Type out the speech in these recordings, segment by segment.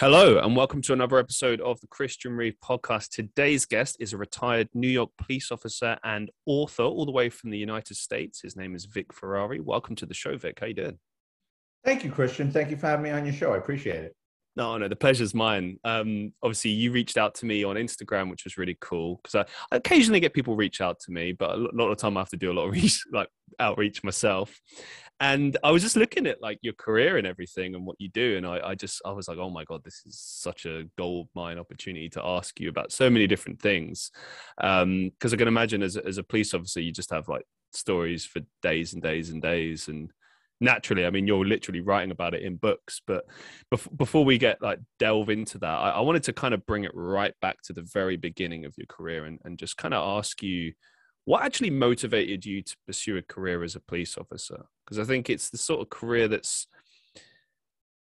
Hello, and welcome to another episode of the Christian Reeve podcast. Today's guest is a retired New York police officer and author, all the way from the United States. His name is Vic Ferrari. Welcome to the show, Vic. How you doing? Thank you, Christian. Thank you for having me on your show. I appreciate it. No, no, the pleasure's mine. Um, obviously, you reached out to me on Instagram, which was really cool because I, I, occasionally get people reach out to me, but a lot of the time I have to do a lot of reach, like outreach myself. And I was just looking at like your career and everything and what you do, and I, I just I was like, oh my god, this is such a gold mine opportunity to ask you about so many different things. Because um, I can imagine as as a police officer, you just have like stories for days and days and days and naturally i mean you're literally writing about it in books but bef- before we get like delve into that I-, I, wanted to kind of bring it right back to the very beginning of your career and, and just kind of ask you what actually motivated you to pursue a career as a police officer? Because i think it's the sort of career that's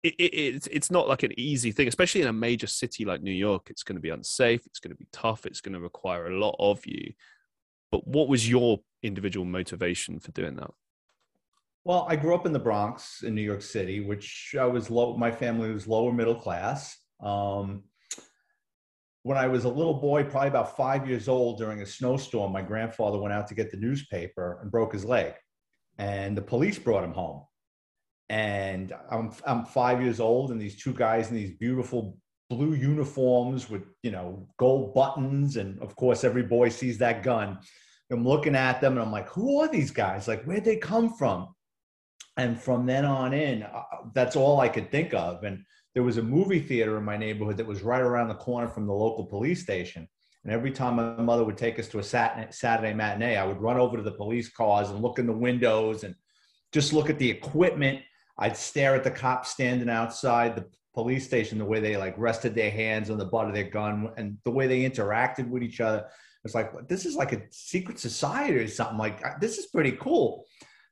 it, it, it's, it's not like an easy thing especially in a major city like new york it's going to be unsafe it's going to be tough it's going to require a lot of you. But what was your individual motivation for doing that well, I grew up in the Bronx in New York City, which I was low. My family was lower middle class. Um, when I was a little boy, probably about five years old, during a snowstorm, my grandfather went out to get the newspaper and broke his leg, and the police brought him home. And I'm I'm five years old, and these two guys in these beautiful blue uniforms with you know gold buttons, and of course every boy sees that gun. I'm looking at them, and I'm like, who are these guys? Like, where'd they come from? And from then on in uh, that's all i could think of. And there was a movie theater in my neighborhood that was right around the corner from the local police station. And every time my mother would take us to a saturday matinee i would run over to the police cars and look in the windows and just look at the equipment. I'd stare at the cops standing outside the police station the way they like rested their hands on the butt of their gun and the way they interacted with each other. It's like this is like a secret society or something like this is pretty cool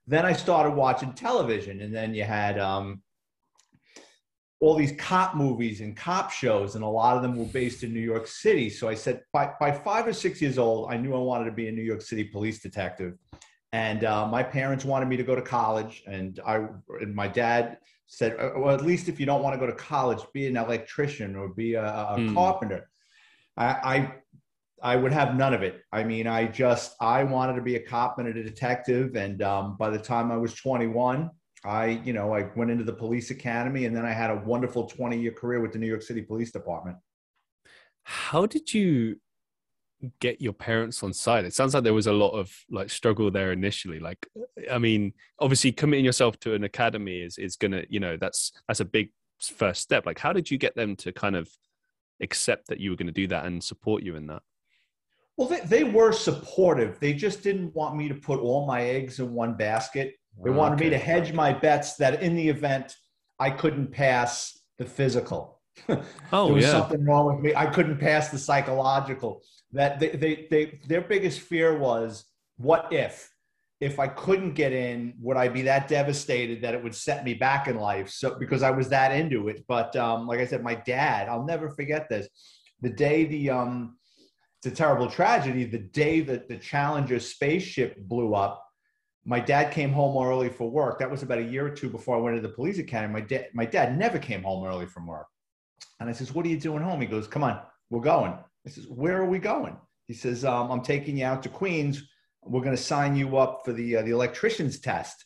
then I started watching television, and then you had um, all these cop movies and cop shows, and a lot of them were based in New York City. So I said, by, by five or six years old, I knew I wanted to be a New York City police detective. And uh, my parents wanted me to go to college, and I and my dad said, uh, well, at least if you don't want to go to college, be an electrician or be a, a mm. carpenter. I, I I would have none of it. I mean, I just I wanted to be a cop and a detective, and um, by the time I was 21, I you know I went into the police academy, and then I had a wonderful 20 year career with the New York City Police Department. How did you get your parents on side? It sounds like there was a lot of like struggle there initially. Like, I mean, obviously committing yourself to an academy is is gonna you know that's that's a big first step. Like, how did you get them to kind of accept that you were going to do that and support you in that? Well, they, they were supportive. They just didn't want me to put all my eggs in one basket. They okay. wanted me to hedge my bets that in the event I couldn't pass the physical. Oh, there was yeah. something wrong with me. I couldn't pass the psychological. That they, they, they, their biggest fear was, what if? If I couldn't get in, would I be that devastated that it would set me back in life? So because I was that into it. But um, like I said, my dad, I'll never forget this. The day the um, it's a terrible tragedy. The day that the Challenger spaceship blew up, my dad came home early for work. That was about a year or two before I went to the police academy. My dad, my dad never came home early from work. And I says, "What are you doing home?" He goes, "Come on, we're going." I says, "Where are we going?" He says, um, "I'm taking you out to Queens. We're going to sign you up for the uh, the electrician's test."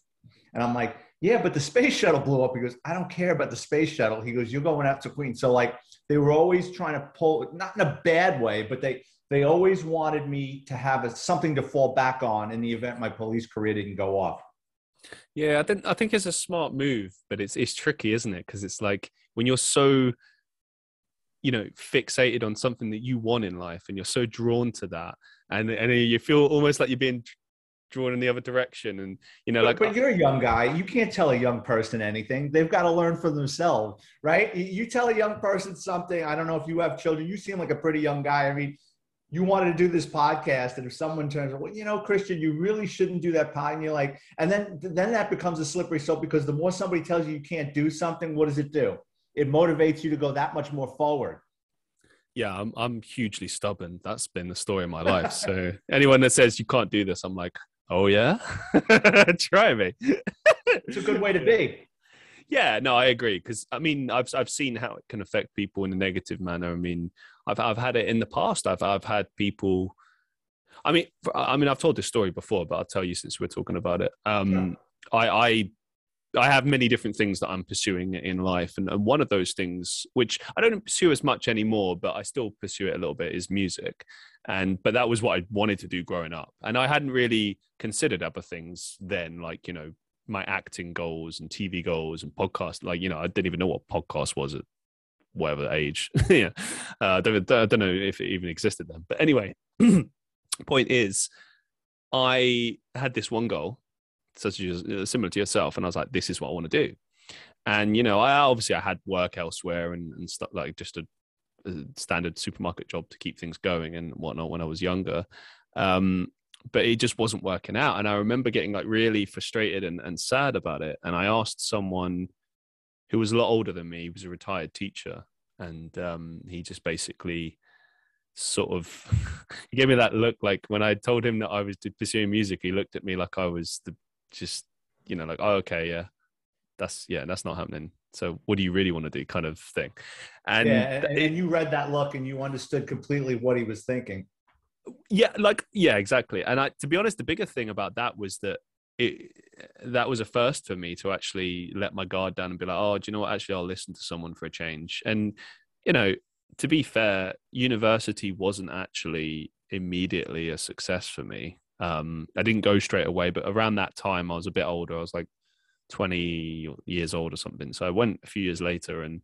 And I'm like, "Yeah, but the space shuttle blew up." He goes, "I don't care about the space shuttle." He goes, "You're going out to Queens." So like they were always trying to pull, not in a bad way, but they they always wanted me to have a, something to fall back on in the event my police career didn't go off. Yeah, I think I think it's a smart move, but it's it's tricky, isn't it? Because it's like when you're so, you know, fixated on something that you want in life, and you're so drawn to that, and and you feel almost like you're being drawn in the other direction, and you know, like. But uh you're a young guy. You can't tell a young person anything. They've got to learn for themselves, right? You tell a young person something. I don't know if you have children. You seem like a pretty young guy. I mean, you wanted to do this podcast and if someone turns well you know christian you really shouldn't do that pod and you're like and then then that becomes a slippery slope because the more somebody tells you you can't do something what does it do? It motivates you to go that much more forward. Yeah i'm, I'm hugely stubborn. That's been the story of my life. So anyone that says you can't do this i'm like oh yeah? Try me. It's a good way to be. Yeah, no, I agree because I mean, I've I've seen how it can affect people in a negative manner. I mean, I've I've had it in the past. I've I've had people. I mean, I mean, I've told this story before, but I'll tell you since we're talking about it. Um, yeah. I I I have many different things that I'm pursuing in life, and, and one of those things, which I don't pursue as much anymore, but I still pursue it a little bit, is music. And but that was what I wanted to do growing up, and I hadn't really considered other things then, like you know my acting goals and TV goals and podcast. Like you know, I didn't even know what podcast was at whatever age. yeah, uh, I, don't, I don't know if it even existed then. But anyway, point is, I had this one goal such as uh, similar to yourself, and I was like, this is what I want to do. And you know, I obviously I had work elsewhere and, and stuff like just a, a, standard supermarket job to keep things going and whatnot when I was younger. Um, but it just wasn't working out. And I remember getting like really frustrated and, and sad about it. And I asked someone who was a lot older than me, he was a retired teacher, and um, he just basically sort of he gave me that look like when I told him that I was pursuing music, he looked at me like I was the just you know like oh okay yeah that's yeah that's not happening. So what do you really want to do? kind of thing. And yeah, and, and you read that look and you understood completely what he was thinking. Yeah like yeah exactly. And i to be honest the bigger thing about that was that it that was a first for me to actually let my guard down and be like oh do you know what actually i'll listen to someone for a change and you know to be fair university wasn't actually immediately a success for me um, I didn't go straight away, but around that time, I was a bit older. I was like 20 years old or something. So I went a few years later, and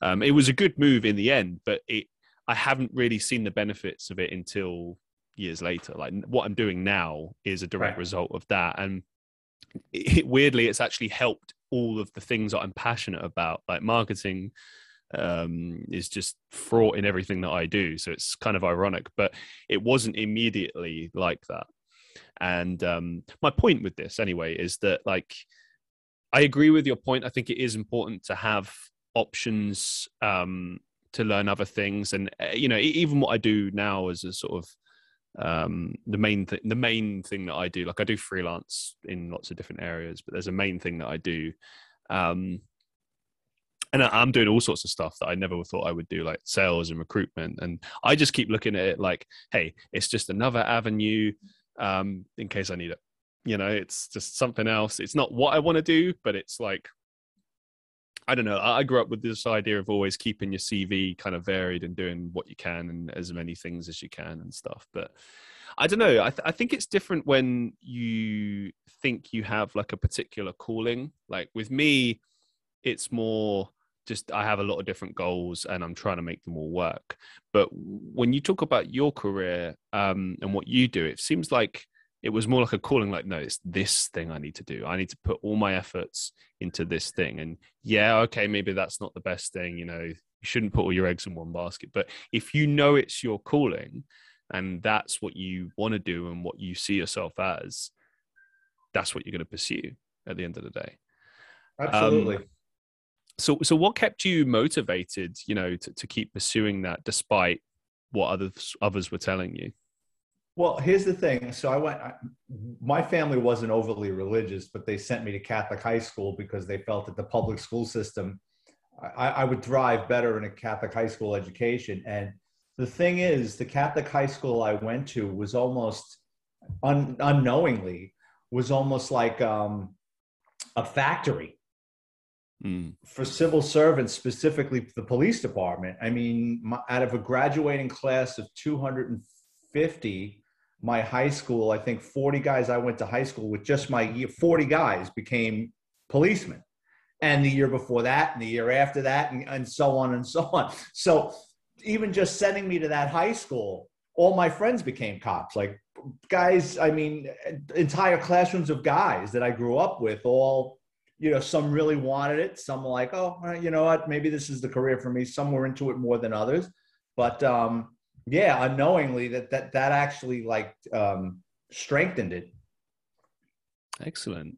um, it was a good move in the end. But it, I haven't really seen the benefits of it until years later. Like what I'm doing now is a direct right. result of that, and it, weirdly, it's actually helped all of the things that I'm passionate about, like marketing. Um, is just fraught in everything that I do. So it's kind of ironic, but it wasn't immediately like that. And um, my point with this, anyway, is that like I agree with your point. I think it is important to have options um, to learn other things, and uh, you know, even what I do now as a sort of um the main thing the main thing that i do like i do freelance in lots of different areas but there's a main thing that i do um and i'm doing all sorts of stuff that i never thought i would do like sales and recruitment and i just keep looking at it like hey it's just another avenue um, in case I need it. You know, it's just something else. It's not what I want to do, but it's like, I don't know. I grew up with this idea of always keeping your CV kind of varied and doing what you can and as many things as you can and stuff. But I don't know. I, th- I think it's different when you think you have like a particular calling. Like with me, it's more just I have a lot of different goals and I'm trying to make them all work. But when you talk about your career um, and what you do, it seems like it was more like a calling like no it's this thing i need to do. I need to put all my efforts into this thing. And yeah okay maybe that's not the best thing you know you shouldn't put all your eggs in one basket. But if you know it's your calling and that's what you want to do and what you see yourself as that's what you're going to pursue at the end of the day. Absolutely. Um, so so what kept you motivated you know to, to keep pursuing that despite what others others were telling you well here's the thing. So i went I, my family wasn't overly religious but they sent me to catholic high school because they felt that the public school system I, I would thrive better in a catholic high school education. And the thing is the catholic high school i went to was almost un, unknowingly was almost like um, a factory Mm. For civil servants, specifically the police department, I mean, my, out of a graduating class of 250, my high school, I think 40 guys I went to high school with, just my year, 40 guys became policemen. And the year before that, and the year after that, and, and so on and so on. So even just sending me to that high school, all my friends became cops. Like guys, I mean, entire classrooms of guys that I grew up with all you know, some really wanted it. Some were like, oh, you know what, maybe this is the career for me. Some were into it more than others. But um, yeah, unknowingly that that that actually like um, strengthened it. Excellent.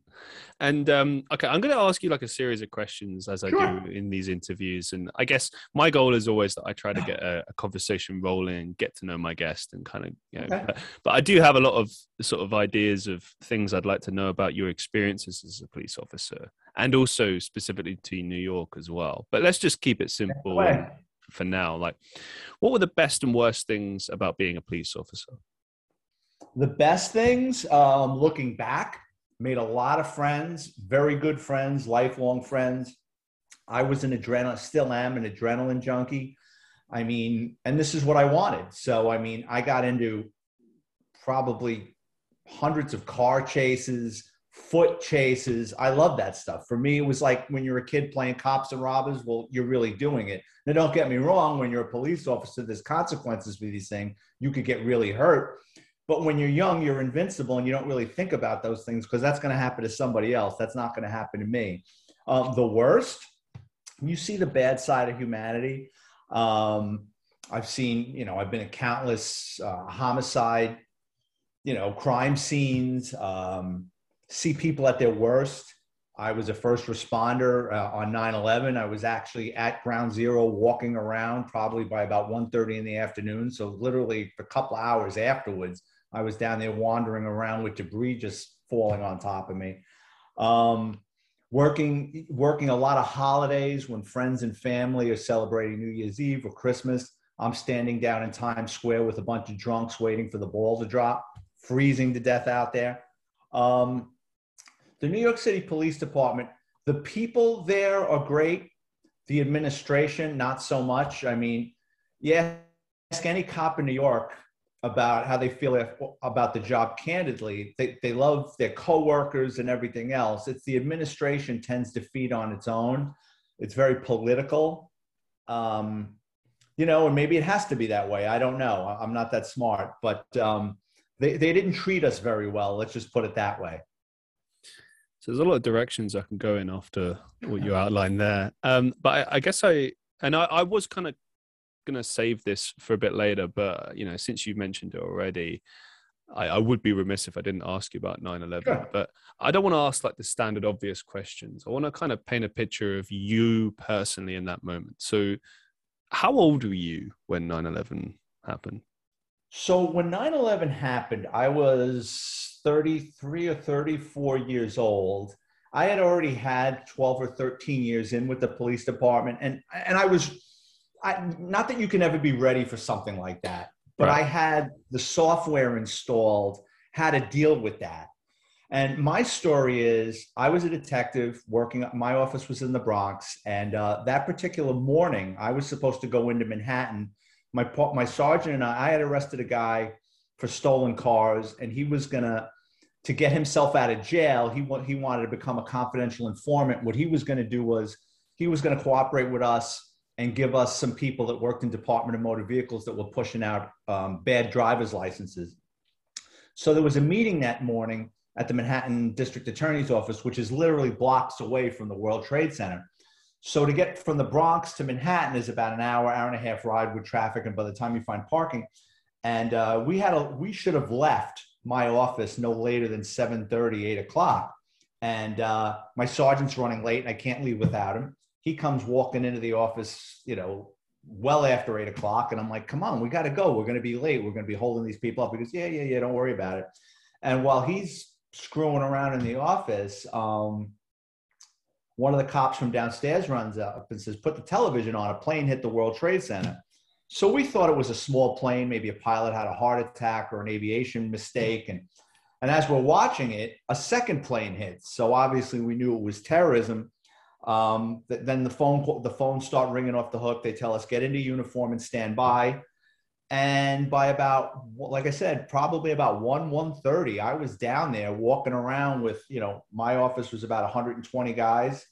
And um, okay, I'm going to ask you like a series of questions as I sure. do in these interviews. And I guess my goal is always that I try to get a, a conversation rolling, get to know my guest, and kind of, you know. Okay. But, but, I do have a lot of sort of ideas of things I'd like to know about your experiences as a police officer and also specifically to New York as well. But let's just keep it simple for now. Like, what were the best and worst things about being a police officer? The best things, um, looking back, made a lot of friends, very good friends, lifelong friends. I was an adrenaline, still am an adrenaline junkie. I mean, and this is what I wanted. So, I mean, I got into probably hundreds of car chases, foot chases. I love that stuff. For me, it was like when you're a kid playing cops and robbers. Well, you're really doing it. Now, don't get me wrong. When you're a police officer, there's consequences for these things. You could get really hurt. But when you're young, you're invincible and you don't really think about those things because that's going to happen to somebody else. That's not going to happen to me. Um, the worst, you see the bad side of humanity. Um, I've seen, you know, I've been in countless uh, homicide, you know, crime scenes, um, see people at their worst. I was a first responder uh, on 9/11. I was actually at Ground Zero, walking around, probably by about 1:30 in the afternoon. So literally, a couple hours afterwards, I was down there wandering around with debris just falling on top of me. Um, working working a lot of holidays when friends and family are celebrating New Year's Eve or Christmas. I'm standing down in Times Square with a bunch of drunks waiting for the ball to drop, freezing to death out there. Um, the New York City Police Department, the people there are great. The administration, not so much. I mean, yeah, ask any cop in New York about how they feel about the job candidly. They, they love their coworkers and everything else. It's the administration tends to feed on its own. It's very political. Um, you know, and maybe it has to be that way. I don't know. I'm not that smart, but um, they, they didn't treat us very well. Let's just put it that way. So there's a lot of directions I can go in after what you outlined there. Um, but I, I, guess I, and I, I was kind of going to save this for a bit later, but you know, since you've mentioned it already, I, I would be remiss if I didn't ask you about 9/11. Sure. But I don't want to ask like the standard obvious questions. I want to kind of paint a picture of you personally in that moment. So, how old were you when 9/11 happened? So when 9/11 happened, I was 33 or 34 years old. I had already had 12 or 13 years in with the police department, and and I was I, not that you can ever be ready for something like that, but right. I had the software installed, how to deal with that. And my story is I was a detective working, my office was in the Bronx. And uh, that particular morning, I was supposed to go into Manhattan. My, my sergeant and I, I had arrested a guy for stolen cars, and he was going to, get himself out of jail, he, he wanted to become a confidential informant. What he was to do was he was to cooperate with us and give us some people that worked in Department of Motor Vehicles that were pushing out um, bad driver's licenses. So there was a meeting that morning at the Manhattan District Attorney's Office, which is literally blocks away from the World Trade Center. So to get from the Bronx to Manhattan is about an hour, hour and a half ride with traffic, and by the time you find parking, and uh, we had a we should have left my office no later than 7:30, 8 o'clock, and uh, my sergeant's running late, and I can't leave without him he comes walking into the office, you know, well after eight o'clock. And I'm like, come on, we got to go. We're going to be late. We're going to be holding these people up. Goes, yeah, yeah, yeah, don't worry about it. And while he's screwing around in the office, um, one of the cops from downstairs runs up and says, put the television on. A plane hit the World Trade Center. So we thought it was a small plane. Maybe a pilot had a heart attack or an aviation mistake. And, and as we're watching it, a second plane hits. So obviously we knew it was terrorism. Um, th- then the phone the phones start ringing off the hook. They tell us get into uniform and stand by. And by about, like I said, probably about one one thirty, I was down there walking around with you know my office was about 120 guys.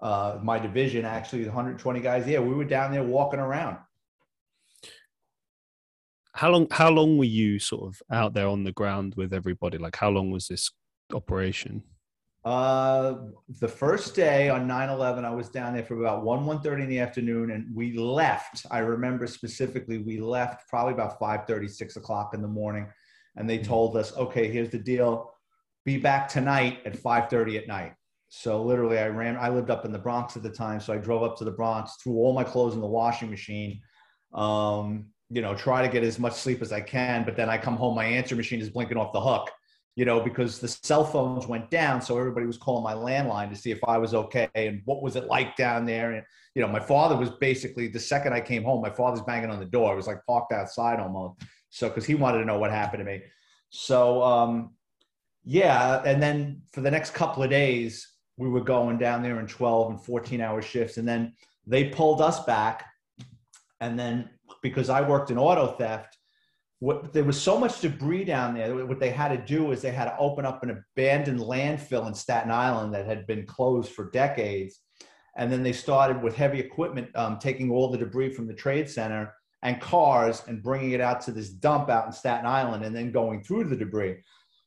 Uh, my division actually 120 guys. Yeah, we were down there walking around. How long? How long were you sort of out there on the ground with everybody? Like, how long was this operation? Uh, the first day on 9-11, I was down there for about 1, 1.30 in the afternoon, and we left. I remember specifically, we left probably about 5.30, 6 o'clock in the morning, and they mm-hmm. told us, okay, here's the deal. Be back tonight at 5.30 at night. So literally, I ran, I lived up in the Bronx at the time, so I drove up to the Bronx, threw all my clothes in the washing machine, um, you know, try to get as much sleep as I can, but then I come home, my answer machine is blinking off the hook you know, because the cell phones went down. So everybody was calling my landline to see if I was okay and what was it like down there. And, you know, my father was basically the second I came home, my father's banging on the door. It was like parked outside almost. So, because he wanted to know what happened to me. So, um, yeah. And then for the next couple of days, we were going down there in 12 and 14 hour shifts. And then they pulled us back. And then because I worked in auto theft, what there was so much debris down there. What they had to do is they had to open up an abandoned landfill in Staten Island that had been closed for decades, and then they started with heavy equipment, um, taking all the debris from the trade center and cars and bringing it out to this dump out in Staten Island, and then going through the debris.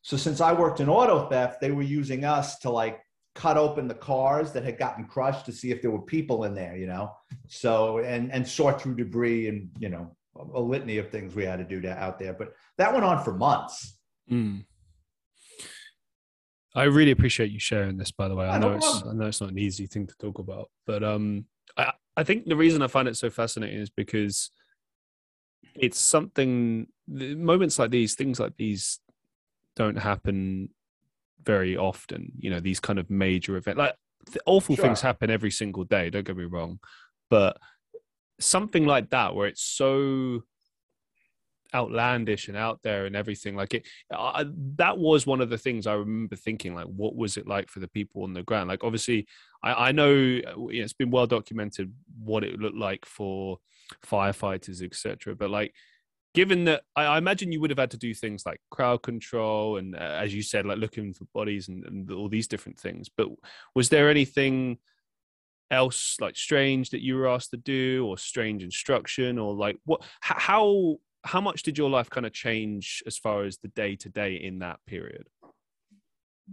So since I worked in auto theft, they were using us to like cut open the cars that had gotten crushed to see if there were people in there, you know. So and and sort through debris and you know a litany of things we had to do to, out there. But that went on for months. Mm. I really appreciate you sharing this, by the way. I know it's I know it's not an easy thing to talk about, but um, I I think the reason I find it so fascinating is because it's something. Moments like these, things like these, don't happen very often. You know, these kind of major events, like awful sure. things happen every single day. Don't get me wrong, but something like that where it's so outlandish and out there and everything like it uh, that was one of the things i remember thinking like what was it like for the people on the ground like obviously i, I know uh, it's been well documented what it looked like for firefighters etc but like given that I, I, imagine you would have had to do things like crowd control and uh, as you said like looking for bodies and, and all these different things. But was there anything else like strange that you were asked to do or strange instruction or like what how how much did your life kind of change as far as the day to day in that period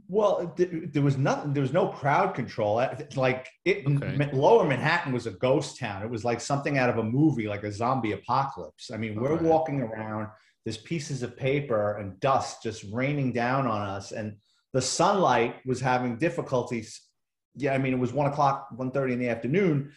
well there was nothing there was no crowd control like it okay. lower manhattan was a ghost town it was like something out of a movie like a zombie apocalypse i mean we're right. walking around there's pieces of paper and dust just raining down on us and the sunlight was having difficulties yeah, I mean, it was one o'clock, 1.30 in the afternoon.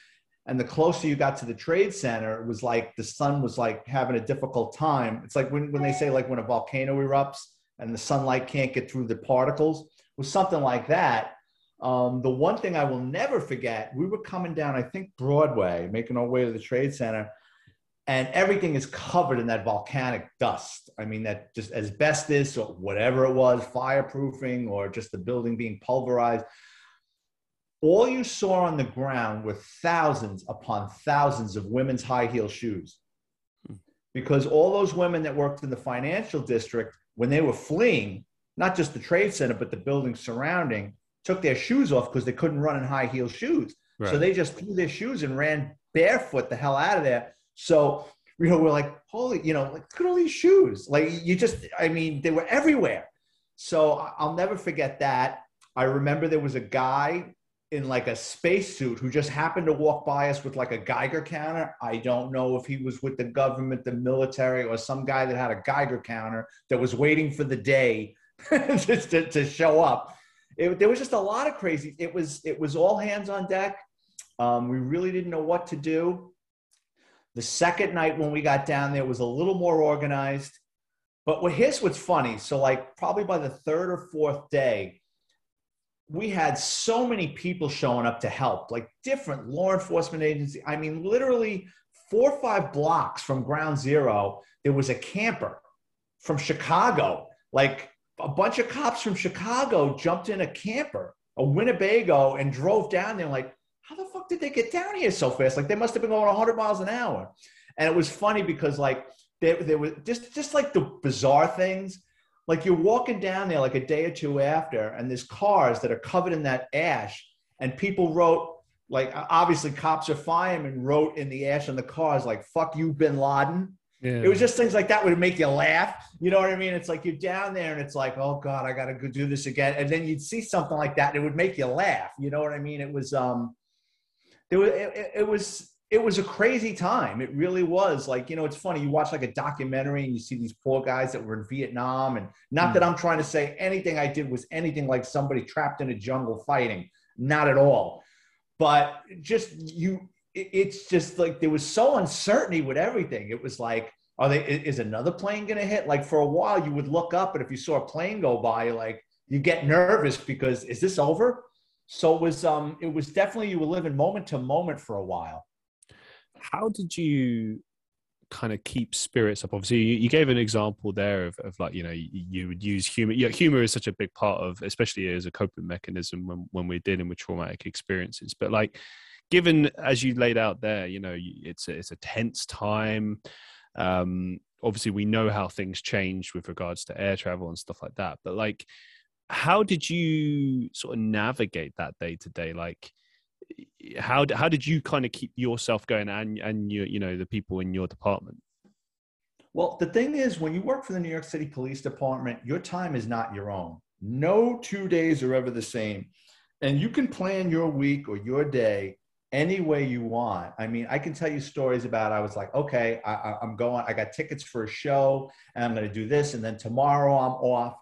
And the closer you got to the trade center, it was like the sun was like having a difficult time. It's like when, when they say like when a volcano erupts and the sunlight can't get through the particles, was something like that. Um, the one thing I will never forget, we were coming down, I think Broadway, making our way to the trade center, and everything is covered in that volcanic dust. I mean, that just asbestos or whatever it was, fireproofing or just the building being pulverized all you saw on the ground were thousands upon thousands of women's high heel shoes. Because all those women that worked in the financial district, when they were fleeing, not just the trade center, but the building surrounding, took their shoes off because they couldn't run in high heel shoes. Right. So they just threw their shoes and ran barefoot the hell out of there. So, you know, we're like, holy, you know, like, look at all these shoes. Like, you just, I mean, they were everywhere. So I'll never forget that. I remember there was a guy in like a spacesuit who just happened to walk by us with like a Geiger counter. I don't know if he was with the government, the military, or some guy that had a Geiger counter that was waiting for the day just to, to show up. It, there was just a lot of crazy. It was it was all hands on deck. Um, we really didn't know what to do. The second night when we got down there was a little more organized. But what here's what's funny. So like probably by the third or fourth day, we had so many people showing up to help, like different law enforcement agencies. I mean, literally four or five blocks from ground zero, there was a camper from Chicago. Like a bunch of cops from Chicago jumped in a camper, a Winnebago, and drove down there. Like, how the fuck did they get down here so fast? Like, they must have been going 100 miles an hour. And it was funny because, like, there, there was just, just like the bizarre things like you're walking down there like a day or two after, and there's cars that are covered in that ash, and people wrote like obviously cops or firemen wrote in the ash on the cars like "fuck you, Bin Laden." Yeah. It was just things like that would make you laugh. You know what I mean? It's like you're down there and it's like, oh God, I gotta go do this again. And then you'd see something like that and it would make you laugh. You know what I mean? It was um there was it, it was it was a crazy time. It really was. Like, you know, it's funny. You watch like a documentary and you see these poor guys that were in Vietnam. And not mm. that I'm trying to say anything I did was anything like somebody trapped in a jungle fighting. Not at all. But just you, it's just like there was so uncertainty with everything. It was like, are they is another plane going to hit like for a while you would look up and if you saw a plane go by like you get nervous because is this over so it was um it was definitely you were living moment to moment for a while how did you kind of keep spirits up? Obviously you, you gave an example there of, of like you know you, you, would use humor. Yeah humor is such a big part of especially as a coping mechanism when, when we're dealing with traumatic experiences. But like given as you laid out there you know it's a, it's a tense time um obviously we know how things changed with regards to air travel and stuff like that. But like how did you sort of navigate that day to day? Like how how did you kind of keep yourself going and and you you know the people in your department? Well the thing is when you work for the new york city police department your time is not your own. No two days are ever the same. And you can plan your week or your day any way you want. I mean i can tell you stories about i was like okay I, i'm going i got tickets for a show and i'm going to do this and then tomorrow i'm off.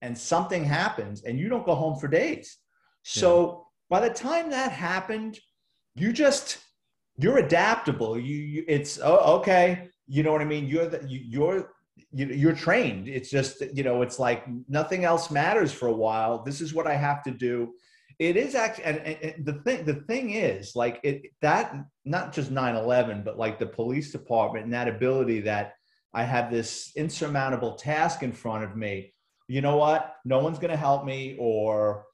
And something happens and you don't go home for days. So. By the time that happened, you just you're adaptable. You, you it's oh, okay. You know what I mean? You're the, you, you're you're trained. It's just you know it's like nothing else matters for a while. This is what I have to do. It is actually, and, and the thing the thing is like it that not just 9/11, but like the police department and that ability that I have this insurmountable task in front of me you know what? No one's going to help me, or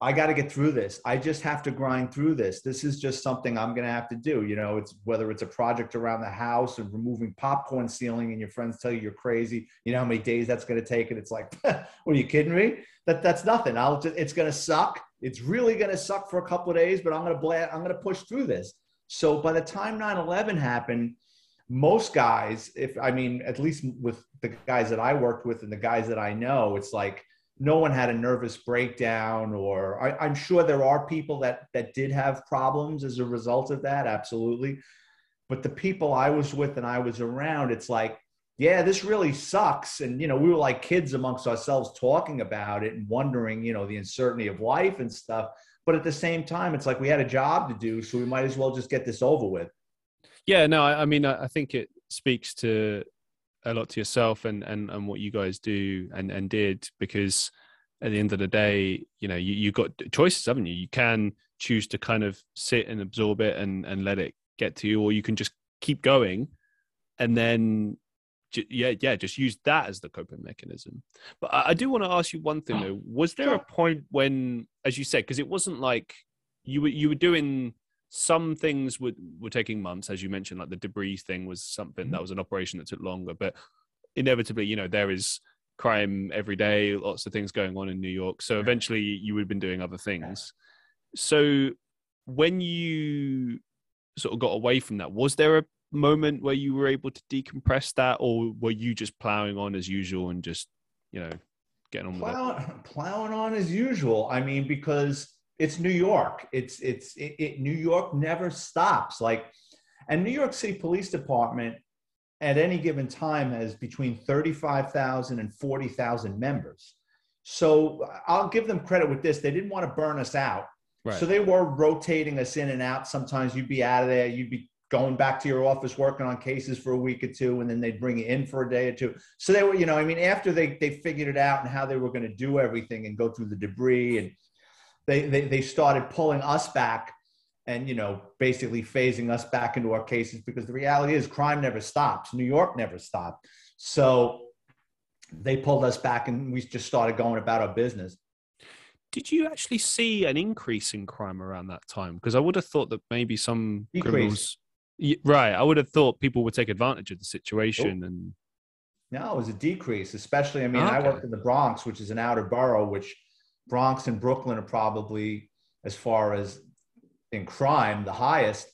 I got to get through this. I just have to grind through this. This is just something I'm going to have to do. You know, it's whether it's a project around the house and removing popcorn ceiling, and your friends tell you you're crazy. You know how many days that's going to take, and it's like, are you kidding me? That that's nothing. I'll just, it's going to suck. It's really going to suck for a couple of days, but I'm going to blast. I'm going to push through this. So by the time 9/11 happened, most guys, if I mean, at least with the guys that I worked with and the guys that I know, it's like no one had a nervous breakdown, or I, am sure there are people that that did have problems as a result of that, absolutely. But the people I was with and I was around, it's like, yeah, this really sucks. And you know, we were like kids amongst ourselves talking about it and wondering, you know, the uncertainty of life and stuff. But at the same time, it's like we had a job to do, so we might as well just get this over with. Yeah, no, I, I mean, I, I think it speaks to a lot to yourself and and and what you guys do and and did because at the end of the day, you know, you you got choices, haven't you? You can choose to kind of sit and absorb it and and let it get to you, or you can just keep going, and then yeah, yeah, just use that as the coping mechanism. But I, I do want to ask you one thing though: was there a point when, as you said, because it wasn't like you were you were doing some things were, were taking months, as you mentioned, like the debris thing was something that mm-hmm. was an operation that took longer. But inevitably, you know, there is crime every day, lots of things going on in New York. So eventually you would have been doing other things. So when you sort of got away from that, was there a moment where you were able to decompress that, or were you just plowing on as usual and just, you know, getting on it? Plowing on as usual. I mean, because it's New York. It's it's it, it, New York never stops. Like, and New York City Police Department at any given time has between 35,000 and 40,000 members. So I'll give them credit with this. They didn't want to burn us out. Right. So they were rotating us in and out. Sometimes you'd be out of there, you'd be going back to your office working on cases for a week or two, and then they'd bring you in for a day or two. So they were, you know, I mean, after they they figured it out and how they were going to do everything and go through the debris and they, they, they started pulling us back and you know basically phasing us back into our cases because the reality is crime never stops new york never stopped so they pulled us back and we just started going about our business did you actually see an increase in crime around that time because i would have thought that maybe some Decrease. criminals right i would have thought people would take advantage of the situation oh. and no it was a decrease especially i mean okay. i worked in the bronx which is an outer borough which Bronx and Brooklyn are probably, as far as in crime, the highest.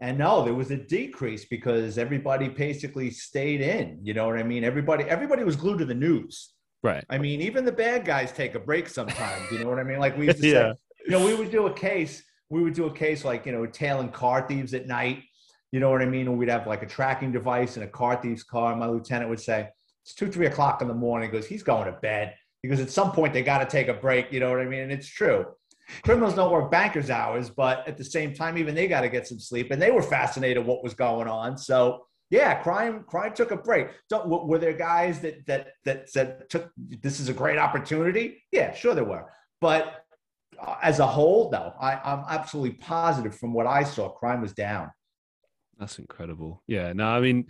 And no, there was a decrease because everybody basically stayed in. You know what I mean? Everybody, everybody was glued to the news. Right. I mean, even the bad guys take a break sometimes. You know what I mean? Like we used to yeah. say, you know, we would do a case. We would do a case like you know, tailing car thieves at night. You know what I mean? And we'd have like a tracking device in a car thief's car. And my lieutenant would say, "It's two, three o'clock in the morning." He goes, "He's going to bed." Because at some point they got to take a break. You know what I mean? And it's true. Criminals don't work bankers hours, but at the same time, even they got to get some sleep. And they were fascinated what was going on. So Yeah, crime crime took a break. Don't, were there guys that that that said took this is a great opportunity? Yeah, sure there were. But uh, as a whole, though, I, I'm absolutely positive from what I saw, crime was down. That's incredible. Yeah. No, I mean,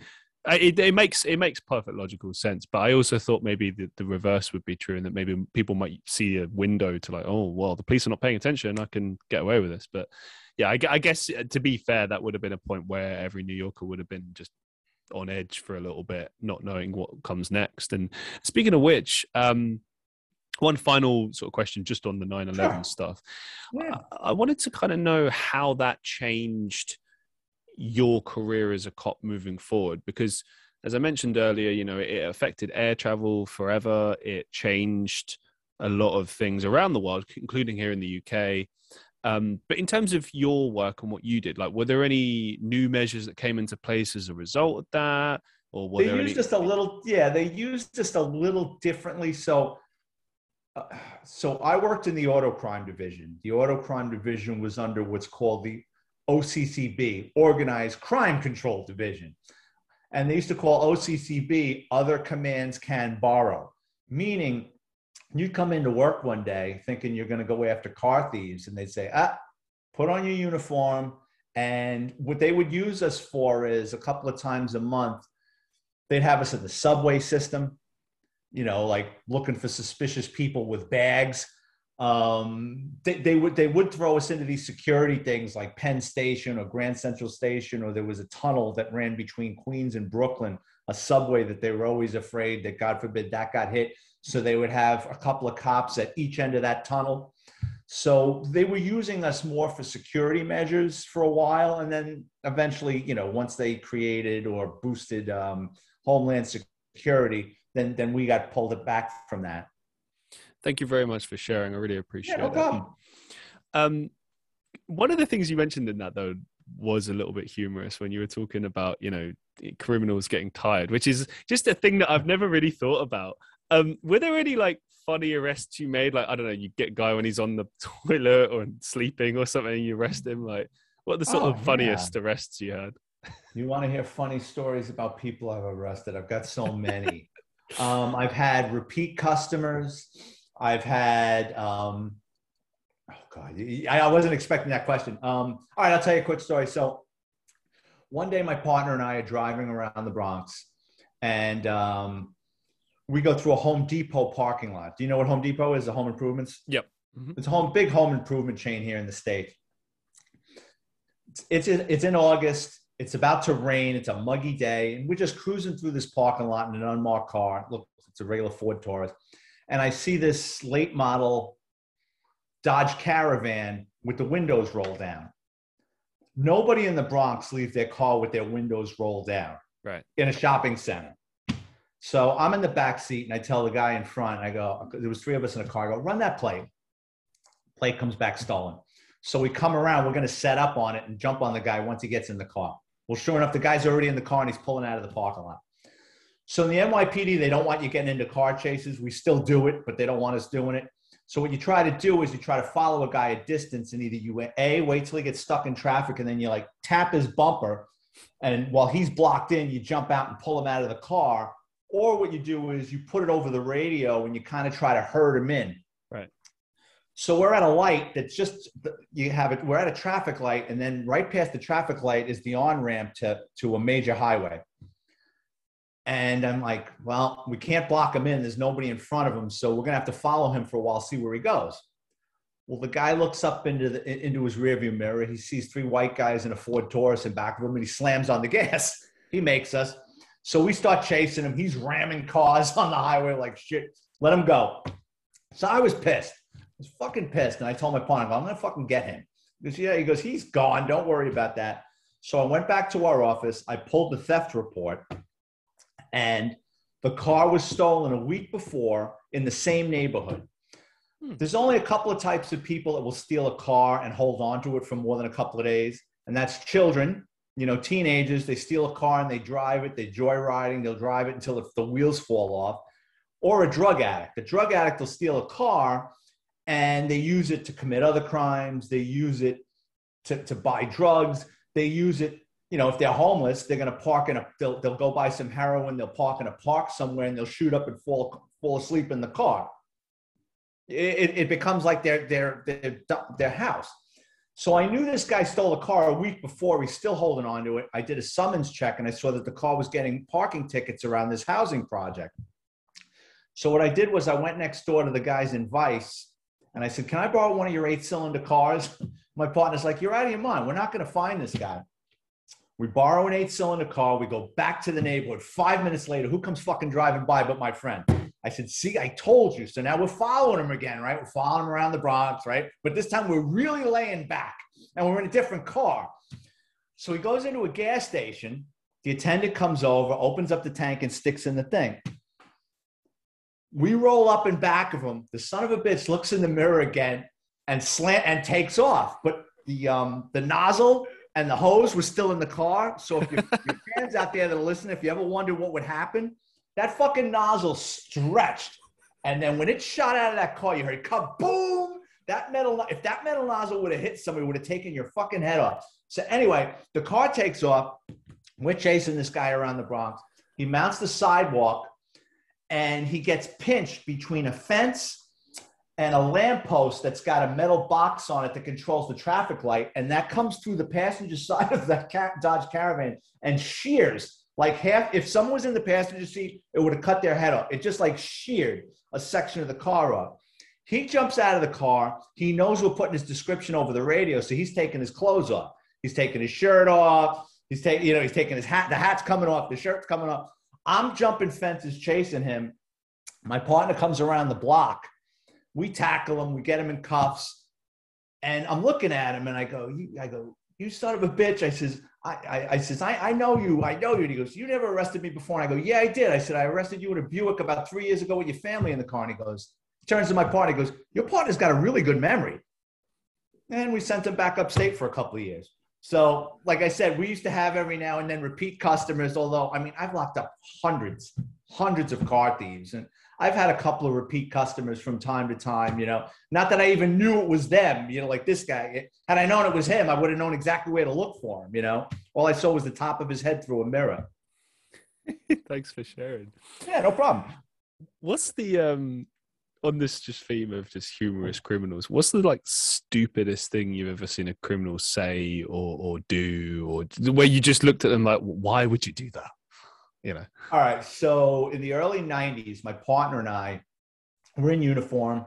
it, it makes it makes perfect logical sense. But I also thought maybe the, the reverse would be true, and that maybe people might see a window to like, oh, well, the police are not paying attention. I can get away with this. But yeah, I, I guess uh, to be fair, that would have been a point where every New Yorker would have been just on edge for a little bit, not knowing what comes next. And speaking of which, um, one final sort of question just on the 9 11 sure. stuff. Yeah. I, I wanted to kind of know how that changed your career as a cop moving forward? Because as i mentioned earlier you know it affected air travel forever. It changed a lot of things around the world including here in the uk um, but in terms of your work and what you did like were there any new measures that came into place as a result of that? Or were they used any- just a little yeah they used just a little differently. So uh, so I worked in the auto crime division. The auto crime division was under what's called the OCCB, Organized Crime Control Division. And they used to call OCCB Other Commands Can Borrow, meaning you'd come into work one day thinking you're going to go after car thieves, and they'd say, ah, put on your uniform. And what they would use us for is a couple of times a month, they'd have us in the subway system, you know, like looking for suspicious people with bags um, they, they would they would throw us into these security things like Penn Station or Grand Central Station, or there was a tunnel that ran between Queens and Brooklyn, a subway that they were always afraid that God forbid that got hit. So they would have a couple of cops at each end of that tunnel. So they were using us more for security measures for a while, and then eventually, you know, once they created or boosted um, Homeland Security, then then we got pulled back from that. Thank you very much for sharing. I really appreciate yeah, no it. Um, one of the things you mentioned in that though was a little bit humorous when you were talking about you know criminals getting tired, which is just a thing that I've never really thought about. Um, were there any like funny arrests you made? Like I don't know, you get guy when he's on the toilet or sleeping or something, you arrest him. Like what are the sort oh, of funniest yeah. arrests you had? You want to hear funny stories about people I've arrested? I've got so many. um, I've had repeat customers. I've had, um, oh God, I wasn't expecting that question. Um, all right, I'll tell you a quick story. So one day my partner and I are driving around the Bronx and um, we go through a Home Depot parking lot. Do you know what Home Depot is? The home improvements? Yep. Mm-hmm. It's a home, big home improvement chain here in the state. It's, it's, it's in August. It's about to rain. It's a muggy day. And we're just cruising through this parking lot in an unmarked car. Look, it's a regular Ford Taurus and I see this late model Dodge Caravan with the windows rolled down. Nobody in the Bronx leaves their car with their windows rolled down. Right. In a shopping center. So I'm in the back seat and I tell the guy in front, I go, there was three of us in a car. I go, run that plate. Plate comes back stolen. So we come around, we're going to set up on it and jump on the guy once he gets in the car. Well, sure enough, the guy's already in the car and he's pulling out of the parking lot. So in the NYPD, they don't want you getting into car chases. We still do it, but they don't want us doing it. So what you try to do is you try to follow a guy a distance and either you a wait till he gets stuck in traffic and then you like tap his bumper, and while he's blocked in, you jump out and pull him out of the car. Or what you do is you put it over the radio and you kind of try to herd him in. Right. So we're at a light that's just you have it. We're at a traffic light, and then right past the traffic light is the on ramp to to a major highway. And I'm like, well, we can't block him in. There's nobody in front of him. So we're going to have to follow him for a while, see where he goes. Well, the guy looks up into, the, into his rearview mirror. He sees three white guys in a Ford Taurus in back of him and he slams on the gas. He makes us. So we start chasing him. He's ramming cars on the highway like shit. Let him go. So I was pissed. I was fucking pissed. And I told my partner, I'm going to fucking get him. He goes, yeah. He goes, he's gone. Don't worry about that. So I went back to our office. I pulled the theft report and the car was stolen a week before in the same neighborhood. Hmm. There's only a couple of types of people that will steal a car and hold on to it for more than a couple of days, and that's children. You know, teenagers, they steal a car and they drive it, they joyriding, they'll drive it until the wheels fall off. Or a drug addict. A drug addict will steal a car and they use it to commit other crimes, they use it to, to buy drugs, they use it you know, if they're homeless, they're going to park in a, they'll, they'll go buy some heroin, they'll park in a park somewhere and they'll shoot up and fall, fall asleep in the car. It, it becomes like their, their, their, their house. So I knew this guy stole a car a week before. He's still holding on to it. I did a summons check and I saw that the car was getting parking tickets around this housing project. So what I did was I went next door to the guys in Vice and I said, Can I borrow one of your eight cylinder cars? My partner's like, You're out of your mind. We're not going to find this guy. We borrow an eight cylinder car. We go back to the neighborhood. Five minutes later, who comes fucking driving by but my friend? I said, see, I told you. So now we're following him again, right? We're following him around the Bronx, right? But this time we're really laying back and we're in a different car. So he goes into a gas station. The attendant comes over, opens up the tank, and sticks in the thing. We roll up in back of him. The son of a bitch looks in the mirror again and slant and takes off. But the um, the nozzle and the hose was still in the car. So if your, your fans out there that are listening, if you ever wonder what would happen, that fucking nozzle stretched. And then when it shot out of that car, you heard kaboom. That metal, if that metal nozzle would have hit somebody, would have taken your fucking head off. So anyway, the car takes off. We're chasing this guy around the Bronx. He mounts the sidewalk and he gets pinched between a fence and a lamppost that's got a metal box on it that controls the traffic light. And that comes through the passenger side of that Dodge Caravan and shears like half, if someone was in the passenger seat, it would have cut their head off. It just like sheared a section of the car off. He jumps out of the car. He knows we're putting his description over the radio, so he's taking his clothes off. He's taking his shirt off. He's taking, you know, he's taking his hat. The hat's coming off. The shirt's coming off. I'm jumping fences, chasing him. My partner comes around the block. We tackle him. We get him in cuffs. And I'm looking at him, and I go, I go, you son of a bitch. I says, I, I, I says, I, I know you. I know you. And he goes, you never arrested me before. And I go, yeah, I did. I said, I arrested you in a Buick about three years ago with your family in the car. And he goes, turns to my partner. He goes, your partner's got a really good memory. And we sent him back upstate for a couple of years. So, like I said, we used to have every now and then repeat customers. Although, I mean, I've locked up hundreds, hundreds of car thieves, and I've had a couple of repeat customers from time to time, you know, not that I even knew it was them, you know, like this guy. Had I known it was him, I would have known exactly where to look for him, you know. All I saw was the top of his head through a mirror. Thanks for sharing. Yeah, no problem. What's the um on this just theme of just humorous criminals, what's the like stupidest thing you've ever seen a criminal say or or do or where you just looked at them like why would you do that? You know. All right. So in the early 90s, my partner and I were in uniform.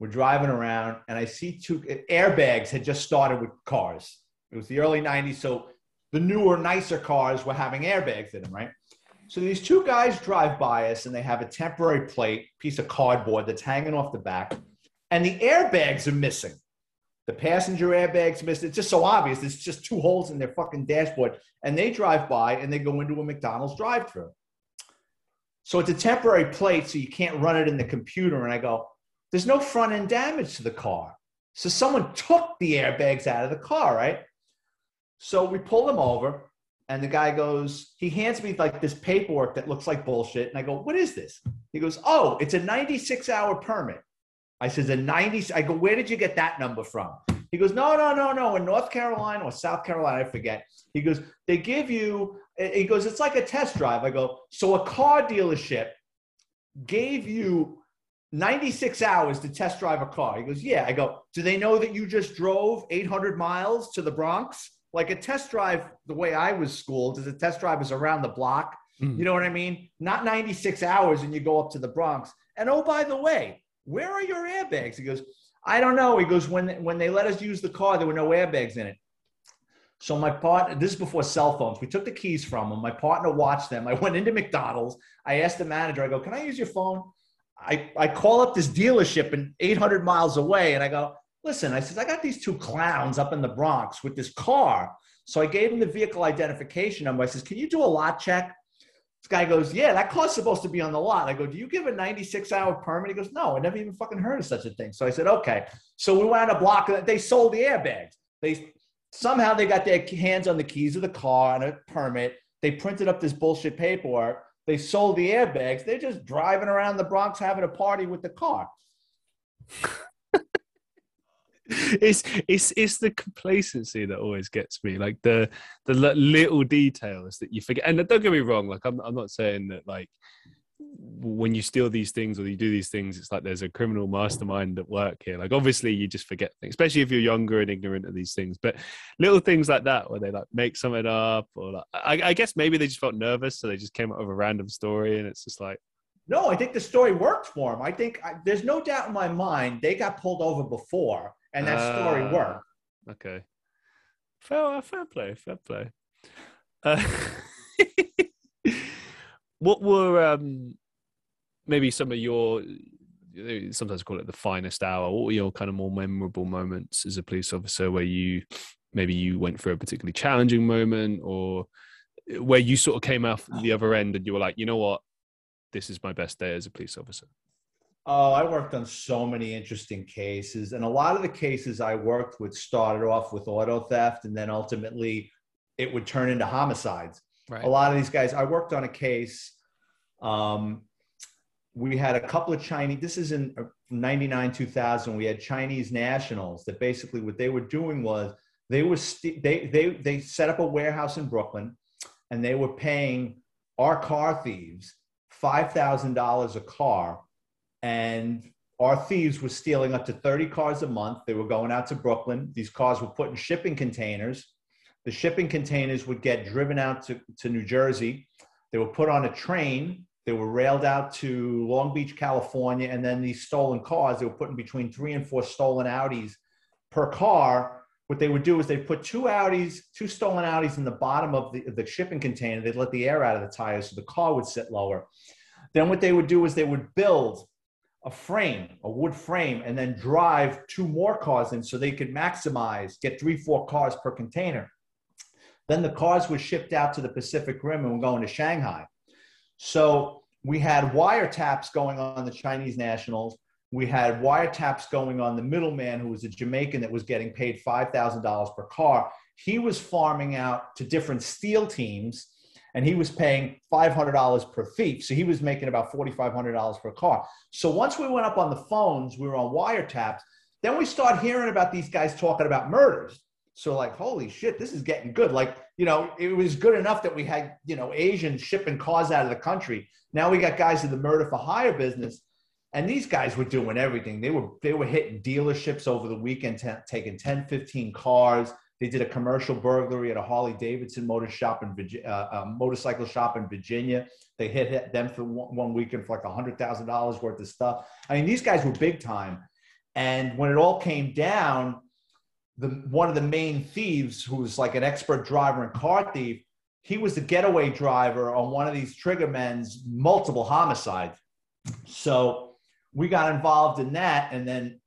We're driving around, and I see two airbags had just started with cars. It was the early 90s. So the newer, nicer cars were having airbags in them, right? So these two guys drive by us and they have a temporary plate, piece of cardboard that's hanging off the back, and the airbags are missing. The passenger airbags missed. It's just so obvious. It's just two holes in their fucking dashboard. And they drive by and they go into a McDonald's drive through. So it's a temporary plate, so you can't run it in the computer. And I go, there's no front end damage to the car. So someone took the airbags out of the car, right? So we pull them over, and the guy goes, he hands me like this paperwork that looks like bullshit. And I go, what is this? He goes, oh, it's a 96 hour permit. I says, a 90, I go, where did you get that number from? He goes, no, no, no, no. In North Carolina or South Carolina, I forget. He goes, they give you, he goes, it's like a test drive. I go, so a car dealership gave you 96 hours to test drive a car. He goes, yeah. I go, do they know that you just drove 800 miles to the Bronx? Like a test drive, the way I was schooled, is a test drive is around the block. Mm. You know what I mean? Not 96 hours and you go up to the Bronx. And oh, by the way, where are your airbags? He goes, I don't know. He goes, when, when they let us use the car, there were no airbags in it. So my partner, this is before cell phones. We took the keys from him. My partner watched them. I went into McDonald's. I asked the manager, I go, can I use your phone? I, I call up this dealership and 800 miles away and I go, listen, I said, I got these two clowns up in the Bronx with this car. So I gave him the vehicle identification number. I says, can you do a lot check? This guy goes, Yeah, that car's supposed to be on the lot. I go, Do you give a 96 hour permit? He goes, No, I never even fucking heard of such a thing. So I said, Okay. So we wound up blocking They sold the airbags. They somehow they got their hands on the keys of the car and a permit. They printed up this bullshit paperwork. They sold the airbags. They're just driving around the Bronx having a party with the car. It's it's it's the complacency that always gets me like the the little details that you forget. And don't get me wrong like i'm, I'm not saying that like when you steal these things or you do these things it's like there's a criminal mastermind at work here. Like obviously you just forget things especially if you're younger and ignorant of these things. But little things like that where they like make something up or like i, I guess maybe they just felt nervous so they just came up with a random story and it's just like no i think the story worked for them i think I, there's no doubt in my mind they got pulled over before and that uh, story ah, worked. Okay, fair, fair play, fair play. Uh, what were um, maybe some of your sometimes call it the finest hour? What were your kind of more memorable moments as a police officer where you maybe you went through a particularly challenging moment or where you sort of came out the other end and you were like, you know what, this is my best day as a police officer? Oh, I worked on so many interesting cases. And a lot of the cases I worked with started off with auto theft and then ultimately it would turn into homicides. Right. A lot of these guys, I worked on a case. Um, we had a couple of Chinese, this is in 99, 2000. We had Chinese nationals that basically what they were doing was they were, st- they, they, they set up a warehouse in Brooklyn and they were paying our car thieves $5,000 a car and our thieves were stealing up to 30 cars a month. They were going out to Brooklyn. These cars were put in shipping containers. The shipping containers would get driven out to, to New Jersey. They were put on a train. They were railed out to Long Beach, California. And then these stolen cars, they were put in between three and four stolen Audis per car. What they would do is they put two Audis, two stolen Audis in the bottom of the, the shipping container. They'd let the air out of the tires so the car would sit lower. Then what they would do is they would build a frame, a wood frame, and then drive two more cars in so they could maximize, get three, four cars per container. Then the cars were shipped out to the Pacific Rim and were going to Shanghai. So we had wiretaps going on the Chinese nationals. We had wiretaps going on the middleman who was a Jamaican that was getting paid $5,000 per car. He was farming out to different steal teams and he was paying $500 per thief. So he was making about $4,500 per car. So once we went up on the phones, we were on wiretaps. Then we start hearing about these guys talking about murders. So like, holy shit, this is getting good. Like, you know, it was good enough that we had, you know, Asians shipping cars out of the country. Now we got guys in the murder for hire business. And these guys were doing everything. They were they were hitting dealerships over the weekend, t- taking 10, 15 cars they did a commercial burglary at a Harley Davidson motor shop in Virginia, uh, motorcycle shop in Virginia. They hit, hit them for one, weekend for like hundred thousand dollars worth of stuff. I mean, these guys were big time. And when it all came down, the one of the main thieves, who was like an expert driver and car thief, he was the getaway driver on one of these trigger men's multiple homicides. So we got involved in that, and then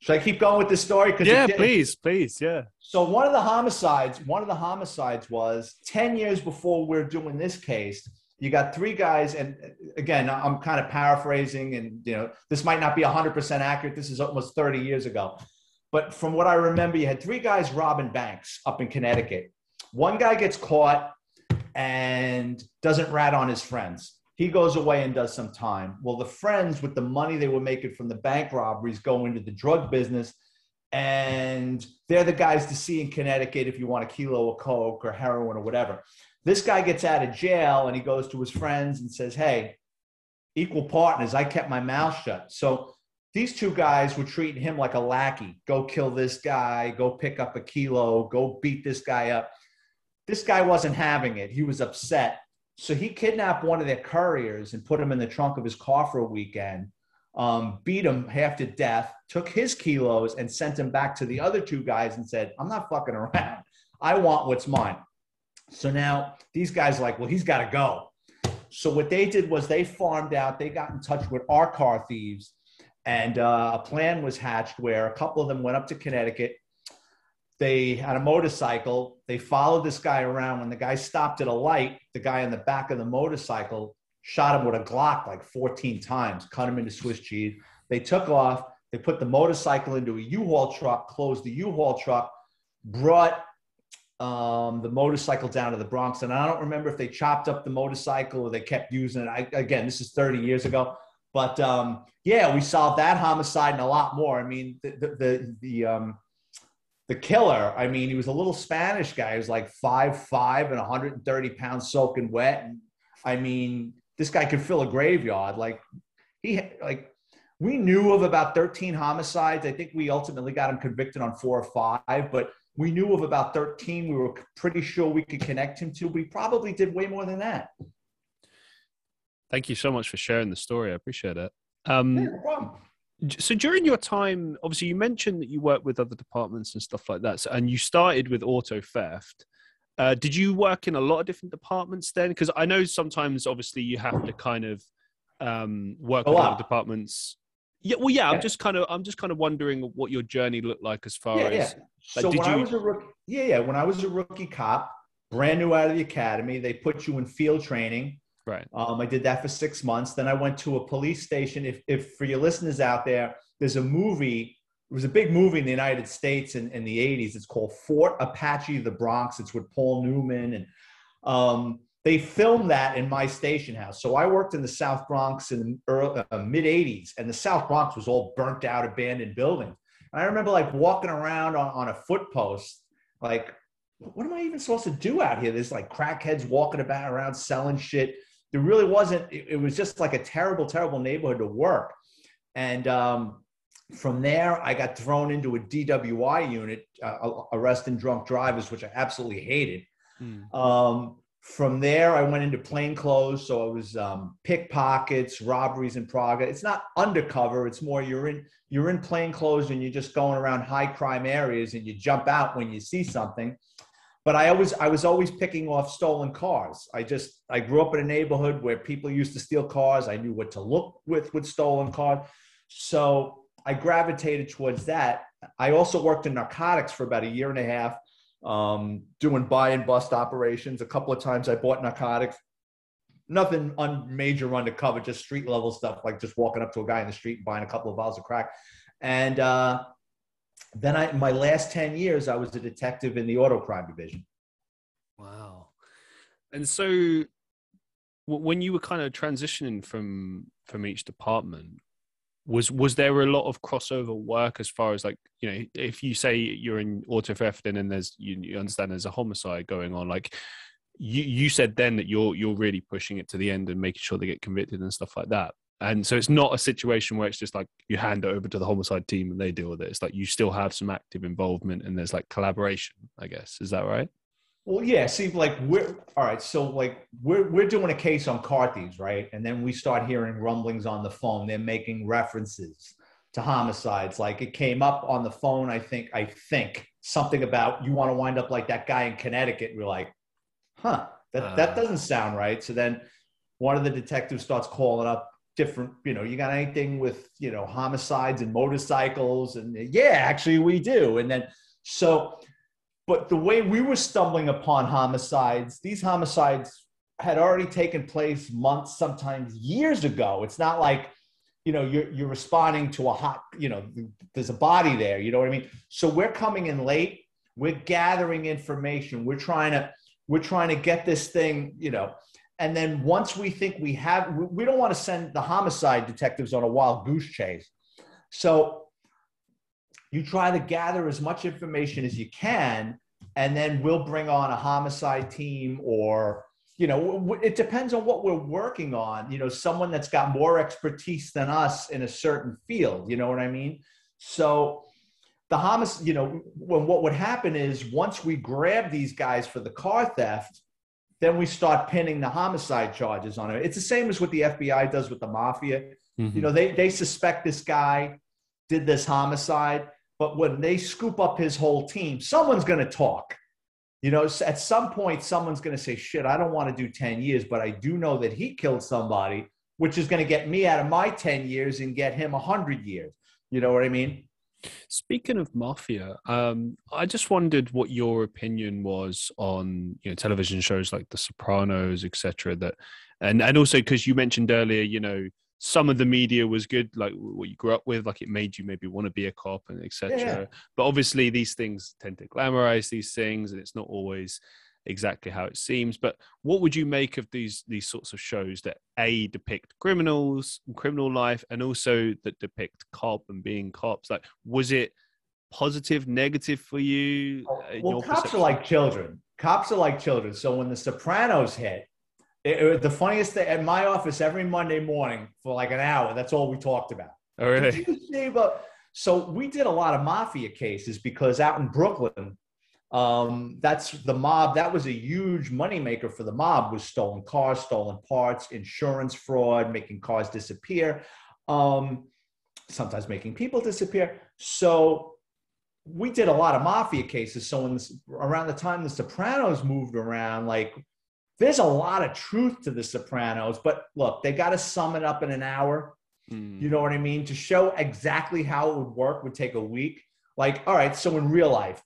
should I keep going with this story? Yeah, please, please, yeah. So one of the homicides, one of the homicides was 10 years before we're doing this case. You got three guys, and uh, again, I'm kind of paraphrasing, and you know, this might not be 100% accurate. This is almost 30 years ago. But from what I remember, you had three guys robbing banks up in Connecticut. One guy gets caught and doesn't rat on his friends. He goes away and does some time. Well, the friends, with the money they were making from the bank robberies, go into the drug business. And they're the guys to see in Connecticut if you want a kilo of coke or heroin or whatever. This guy gets out of jail and he goes to his friends and says, Hey, equal partners. I kept my mouth shut. So these two guys were treating him like a lackey. Go kill this guy, go pick up a kilo, go beat this guy up. This guy wasn't having it. He was upset. So he kidnapped one of their couriers and put him in the trunk of his car for a weekend, um, beat him half to death, took his kilos and sent him back to the other two guys and said, I'm not fucking around. I want what's mine. So now these guys are like, well, he's got to go. So what they did was they farmed out, they got in touch with our car thieves, and uh, a plan was hatched where a couple of them went up to Connecticut they had a motorcycle. They followed this guy around. When the guy stopped at a light, the guy in the back of the motorcycle shot him with a Glock like 14 times, cut him into Swiss cheese. They took off. They put the motorcycle into a U-Haul truck, closed the U-Haul truck, brought um, the motorcycle down to the Bronx. And I don't remember if they chopped up the motorcycle or they kept using it. I, again, this is 30 years ago. But um, yeah, we solved that homicide and a lot more. I mean, the the the, the um, the killer, I mean, he was a little Spanish guy. He was like five five and 130 pounds soaking wet. And I mean, this guy could fill a graveyard. Like he like we knew of about 13 homicides. I think we ultimately got him convicted on four or five, but we knew of about 13 we were pretty sure we could connect him to. We probably did way more than that. Thank you so much for sharing the story. I appreciate it. Um, Yeah, no problem. So during your time obviously you mentioned that you work with other departments and stuff like that so, and you started with auto theft uh, did you work in a lot of different departments then because i know sometimes obviously you have to kind of um, work A with lot. other departments yeah well yeah, i'm just kind of i'm just kind of wondering what your journey looked like as far yeah, as yeah. like, So when I was a rookie, yeah, yeah, when I was a rookie cop, brand new out of the academy, they put you in field training. Right Um, I did that for six months. Then I went to a police station. If, if for your listeners out there, there's a movie. It was a big movie in the United States in, in the 80s. It's called Fort Apache, the Bronx. It's with Paul Newman. And um, they filmed that in my station house. So I worked in the South Bronx in the uh, mid 80s, and the South Bronx was all burnt out, abandoned buildings. And I remember like walking around on, on a foot post, like, what am I even supposed to do out here? There's like crackheads walking about around selling shit there really wasn't it, it was just like a terrible terrible neighborhood to work. And um, from there i got thrown into a dwi unit uh, arresting drunk drivers which i absolutely hated. Hmm. um, from there i went into plain clothes. So it was um, pickpockets robberies in progress it's not undercover. It's more you're in you're in plain clothes and you're just going around high crime areas and you jump out when you see something but I always I was always picking off stolen cars. I just I grew up in a neighborhood where people used to steal cars. I knew what to look with with stolen cars. So I gravitated towards that. I also worked in narcotics for about a year and a half, um, doing buy and bust operations. A couple of times I bought narcotics. Nothing on major undercover, just street level stuff, like just walking up to a guy in the street and buying a couple of vials of crack. And uh, then I, my last 10 years, I was a detective in the auto crime division. Wow. And so when you were kind of transitioning from from each department was was there a lot of crossover work as far as like you know if you say you're in auto theft and then there's you, you understand there's a homicide going on like you you said then that you're you're really pushing it to the end and making sure they get convicted and stuff like that and so it's not a situation where it's just like you hand it over to the homicide team and they deal with it it's like you still have some active involvement and there's like collaboration i guess is that right Well, yeah. See, like we're all right. So, like we're we're doing a case on car thieves, right? And then we start hearing rumblings on the phone. They're making references to homicides. Like it came up on the phone. I think I think something about you want to wind up like that guy in Connecticut. We're like, huh, that that Ah. doesn't sound right. So then one of the detectives starts calling up different. You know, you got anything with you know homicides and motorcycles? And yeah, actually we do. And then so but the way we were stumbling upon homicides, these homicides had already taken place months, sometimes years ago. It's not like, you know, you're, you're responding to a hot, you know, there's a body there. You know what I mean? So we're coming in late. We're gathering information. We're trying to, we're trying to get this thing, you know, and then once we think we have, we- don't want to send the homicide detectives on a wild goose chase. So you try to gather as much information as you can and then we'll bring on a homicide team or you know it depends on what we're working on you know someone that's got more expertise than us in a certain field you know what i mean so the homicide you know when what would happen is once we grab these guys for the car theft then we start pinning the homicide charges on it it's the same as what the fbi does with the mafia. Mm-hmm. You know they they suspect this guy did this homicide but when they scoop up his whole team someone's going to talk. You know at some point someone's going to say shit i don't want to do 10 years but i do know that he killed somebody which is going to get me out of my 10 years and get him 100 years. You know what i mean Speaking of mafia, um, I just wondered what your opinion was on you know television shows like The Sopranos, etc. That, and and also because you mentioned earlier, you know, some of the media was good, like what you grew up with, like it made you maybe want to be a cop and etc. Yeah. But obviously, these things tend to glamorize these things, and it's not always exactly how it seems. But what would you make of these these sorts of shows that a depict criminals, criminal life, and also that depict cop and being cops? Like, was it positive, negative for you? Well, uh, cops perception? are like children. Cops are like children. So when The Sopranos hit, it, it, the funniest thing at my office every Monday morning for like an hour. That's all we talked about. Oh, really? see, but so we did a lot of mafia cases because out in Brooklyn, um, that's the mob. That was a huge moneymaker for the mob. Was stolen cars, stolen parts, insurance fraud, making cars disappear, um, sometimes making people disappear. So we did a lot of mafia cases. So in this, around the time The Sopranos moved around, like there's a lot of truth to The Sopranos. But look, they got to sum it up in an hour. Mm. You know what I mean? To show exactly how it would work would take a week. Like, all right, so in real life,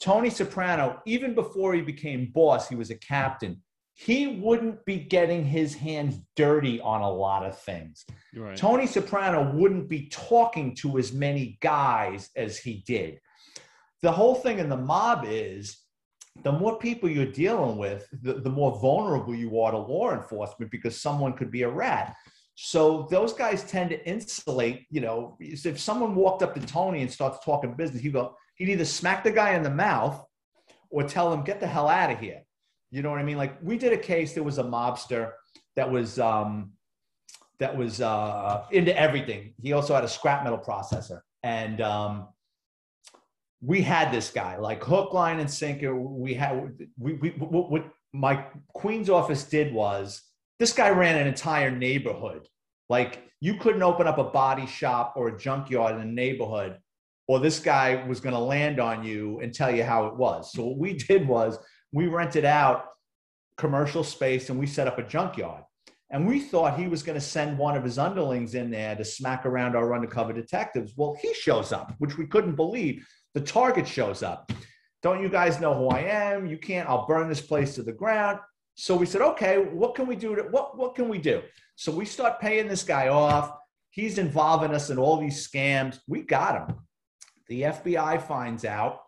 Tony Soprano, even before he became boss, he was a captain. He wouldn't be getting his hands dirty on a lot of things. Right. Tony Soprano wouldn't be talking to as many guys as he did the whole thing in the mob is the more people you're dealing with, the, the more vulnerable you are to law enforcement because someone could be a rat. So those guys tend to insulate, you know, if someone walked up to Tony and starts talking business, he'd go, he'd either smack the guy in the mouth or tell him, get the hell out of here. You know what I mean? Like we did a case, there was a mobster that was um that was uh into everything. He also had a scrap metal processor. And um we had this guy like hook, line, and sinker. We had we, we what, what my Queens office did was this guy ran an entire neighborhood. Like you couldn't open up a body shop or a junkyard in a neighborhood, or this guy was going to land on you and tell you how it was. So what we did was we rented out commercial space and we set up a junkyard. And we thought he was going to send one of his underlings in there to smack around our undercover detectives. Well, he shows up, which we couldn't believe the target shows up. Don't you guys know who I am? You can't, I'll burn this place to the ground. So we said, okay, what can we do? To, what, what can we do? So we start paying this guy off. He's involving us in all these scams. We got him. The FBI finds out.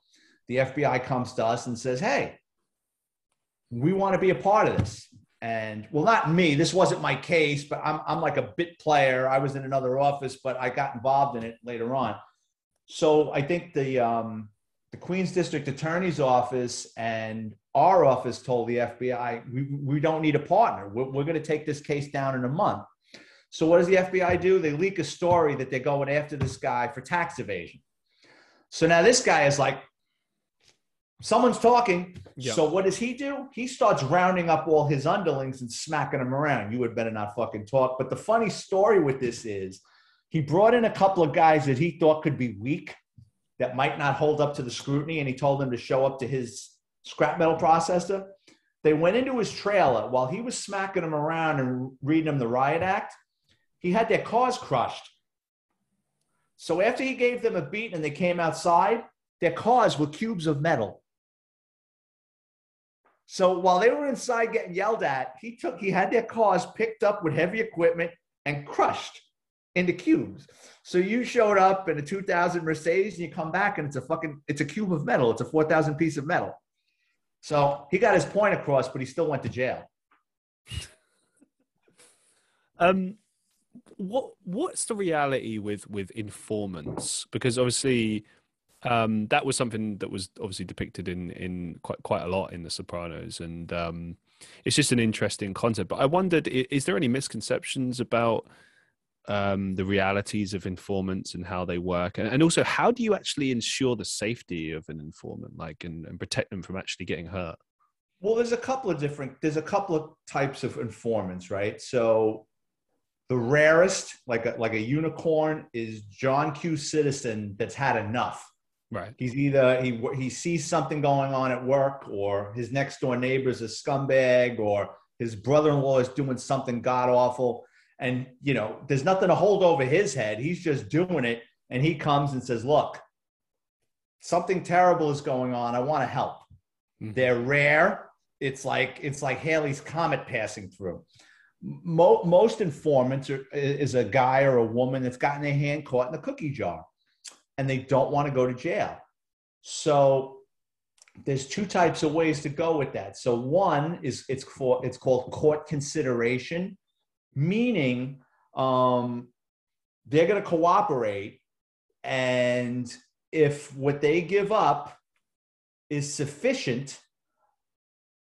The FBI comes to us and says, hey, we want to be a part of this. And well, not me. This wasn't my case, but I'm, I'm like a bit player. I was in another office, but I got involved in it later on. So I think the um, the Queens District Attorney's Office and our office told the FBI we, we don't need a partner. We're, we're going to take this case down in a month. So what does the FBI do? They leak a story that they're going after this guy for tax evasion. So now this guy is like, someone's talking. So what does he do? He starts rounding up all his underlings and smacking them around. You would better not fucking talk. But the funny story with this is he brought in a couple of guys that he thought could be weak, that might not hold up to the scrutiny, and he told them to show up to his scrap metal processor. They went into his trailer while he was smacking them around and reading them the riot act. He had their cars crushed. So after he gave them a beat and they came outside, their cars were cubes of metal. So while they were inside getting yelled at, he took he had their cars picked up with heavy equipment and crushed into cubes. So you showed up in a 2000 Mercedes and you come back and it's a fucking, it's a cube of metal. It's a 4,000 piece of metal. So he got his point across, but he still went to jail. um, what what's the reality with with informants? Because obviously, um, that was something that was obviously depicted in in quite quite a lot in The Sopranos, and um, it's just an interesting concept. But I wondered, is there any misconceptions about um, the realities of informants and how they work and, and, also how do you actually ensure the safety of an informant like and, and, protect them from actually getting hurt well there's a couple of different there's a couple of types of informants right so the rarest like a, like a unicorn is john q. Citizen that's had enough. Right. He's either he, he sees something going on at work or his next door neighbor is a scumbag or his brother-in-law is doing something god awful and you know there's nothing to hold over his head. He's just doing it and he comes and says look something terrible is going on. I want to help. Mm-hmm. they're rare. It's like it's like Halley's comet passing through Mo- most informants are, is a guy or a woman that's gotten their hand caught in the cookie jar and they don't want to go to jail so there's two types of ways to go with that. So one is it's for it's called court consideration, meaning um, they're going to cooperate, and if what they give up is sufficient,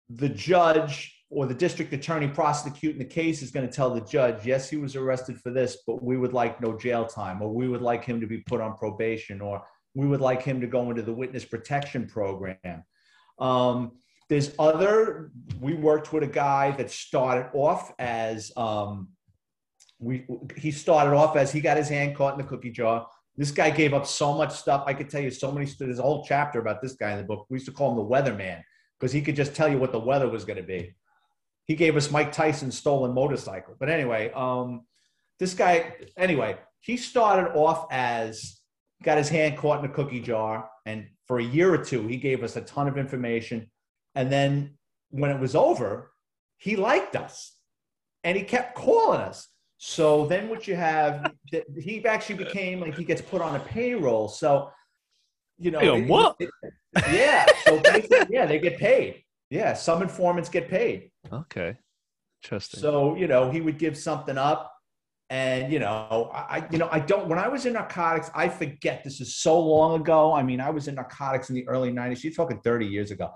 the judge or the district attorney prosecuting the case is going to tell the judge, yes, he was arrested for this, but we would like no jail time, or we would like him to be put on probation, or we would like him to go into the witness protection program. Um, there's other, we worked with a guy that started off as, um, we, he started off as he got his hand caught in the cookie jar. This guy gave up so much stuff. I could tell you so many, there's a whole chapter about this guy in the book. We used to call him the weatherman because he could just tell you what the weather was going to be. He gave us Mike Tyson's stolen motorcycle. But anyway, um, this guy, anyway, he started off as got his hand caught in a cookie jar. And for a year or two, he gave us a ton of information. And then when it was over, he liked us and he kept calling us. So then what you have, he actually became like he gets put on a payroll. So, you know, Hey, what? it- it- yeah. So yeah, they get paid. Yeah. Some informants get paid. Okay. Interesting. So, you know, he would give something up. And, you know, I, you know, I don't, when I was in narcotics, I forget this is so long ago. I mean, I was in narcotics in the early 90s. You're talking 30 years ago.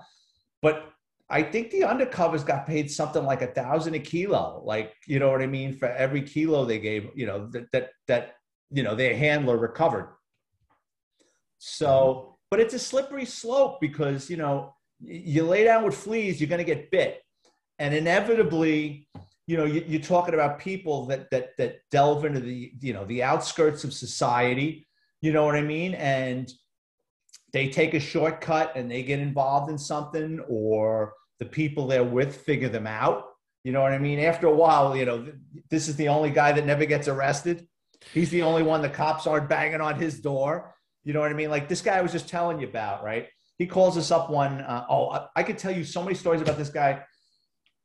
But I think the undercovers got paid something like a thousand a kilo. Like, you know what I mean? For every kilo they gave, you know, that, that, that, you know, their handler recovered. So, but it's a slippery slope because, you know, you lay down with fleas, you're going to get bit. And inevitably, you know, you, you're talking about people that, that, that delve into the, you know, the outskirts of society, you know what I mean? And they take a shortcut and they get involved in something or the people they're with figure them out. You know what I mean? After a while, you know, this is the only guy that never gets arrested. He's the only one the cops aren't banging on his door. You know what I mean? Like this guy I was just telling you about, right? He calls us up one. Uh, oh, I, I could tell you so many stories about this guy.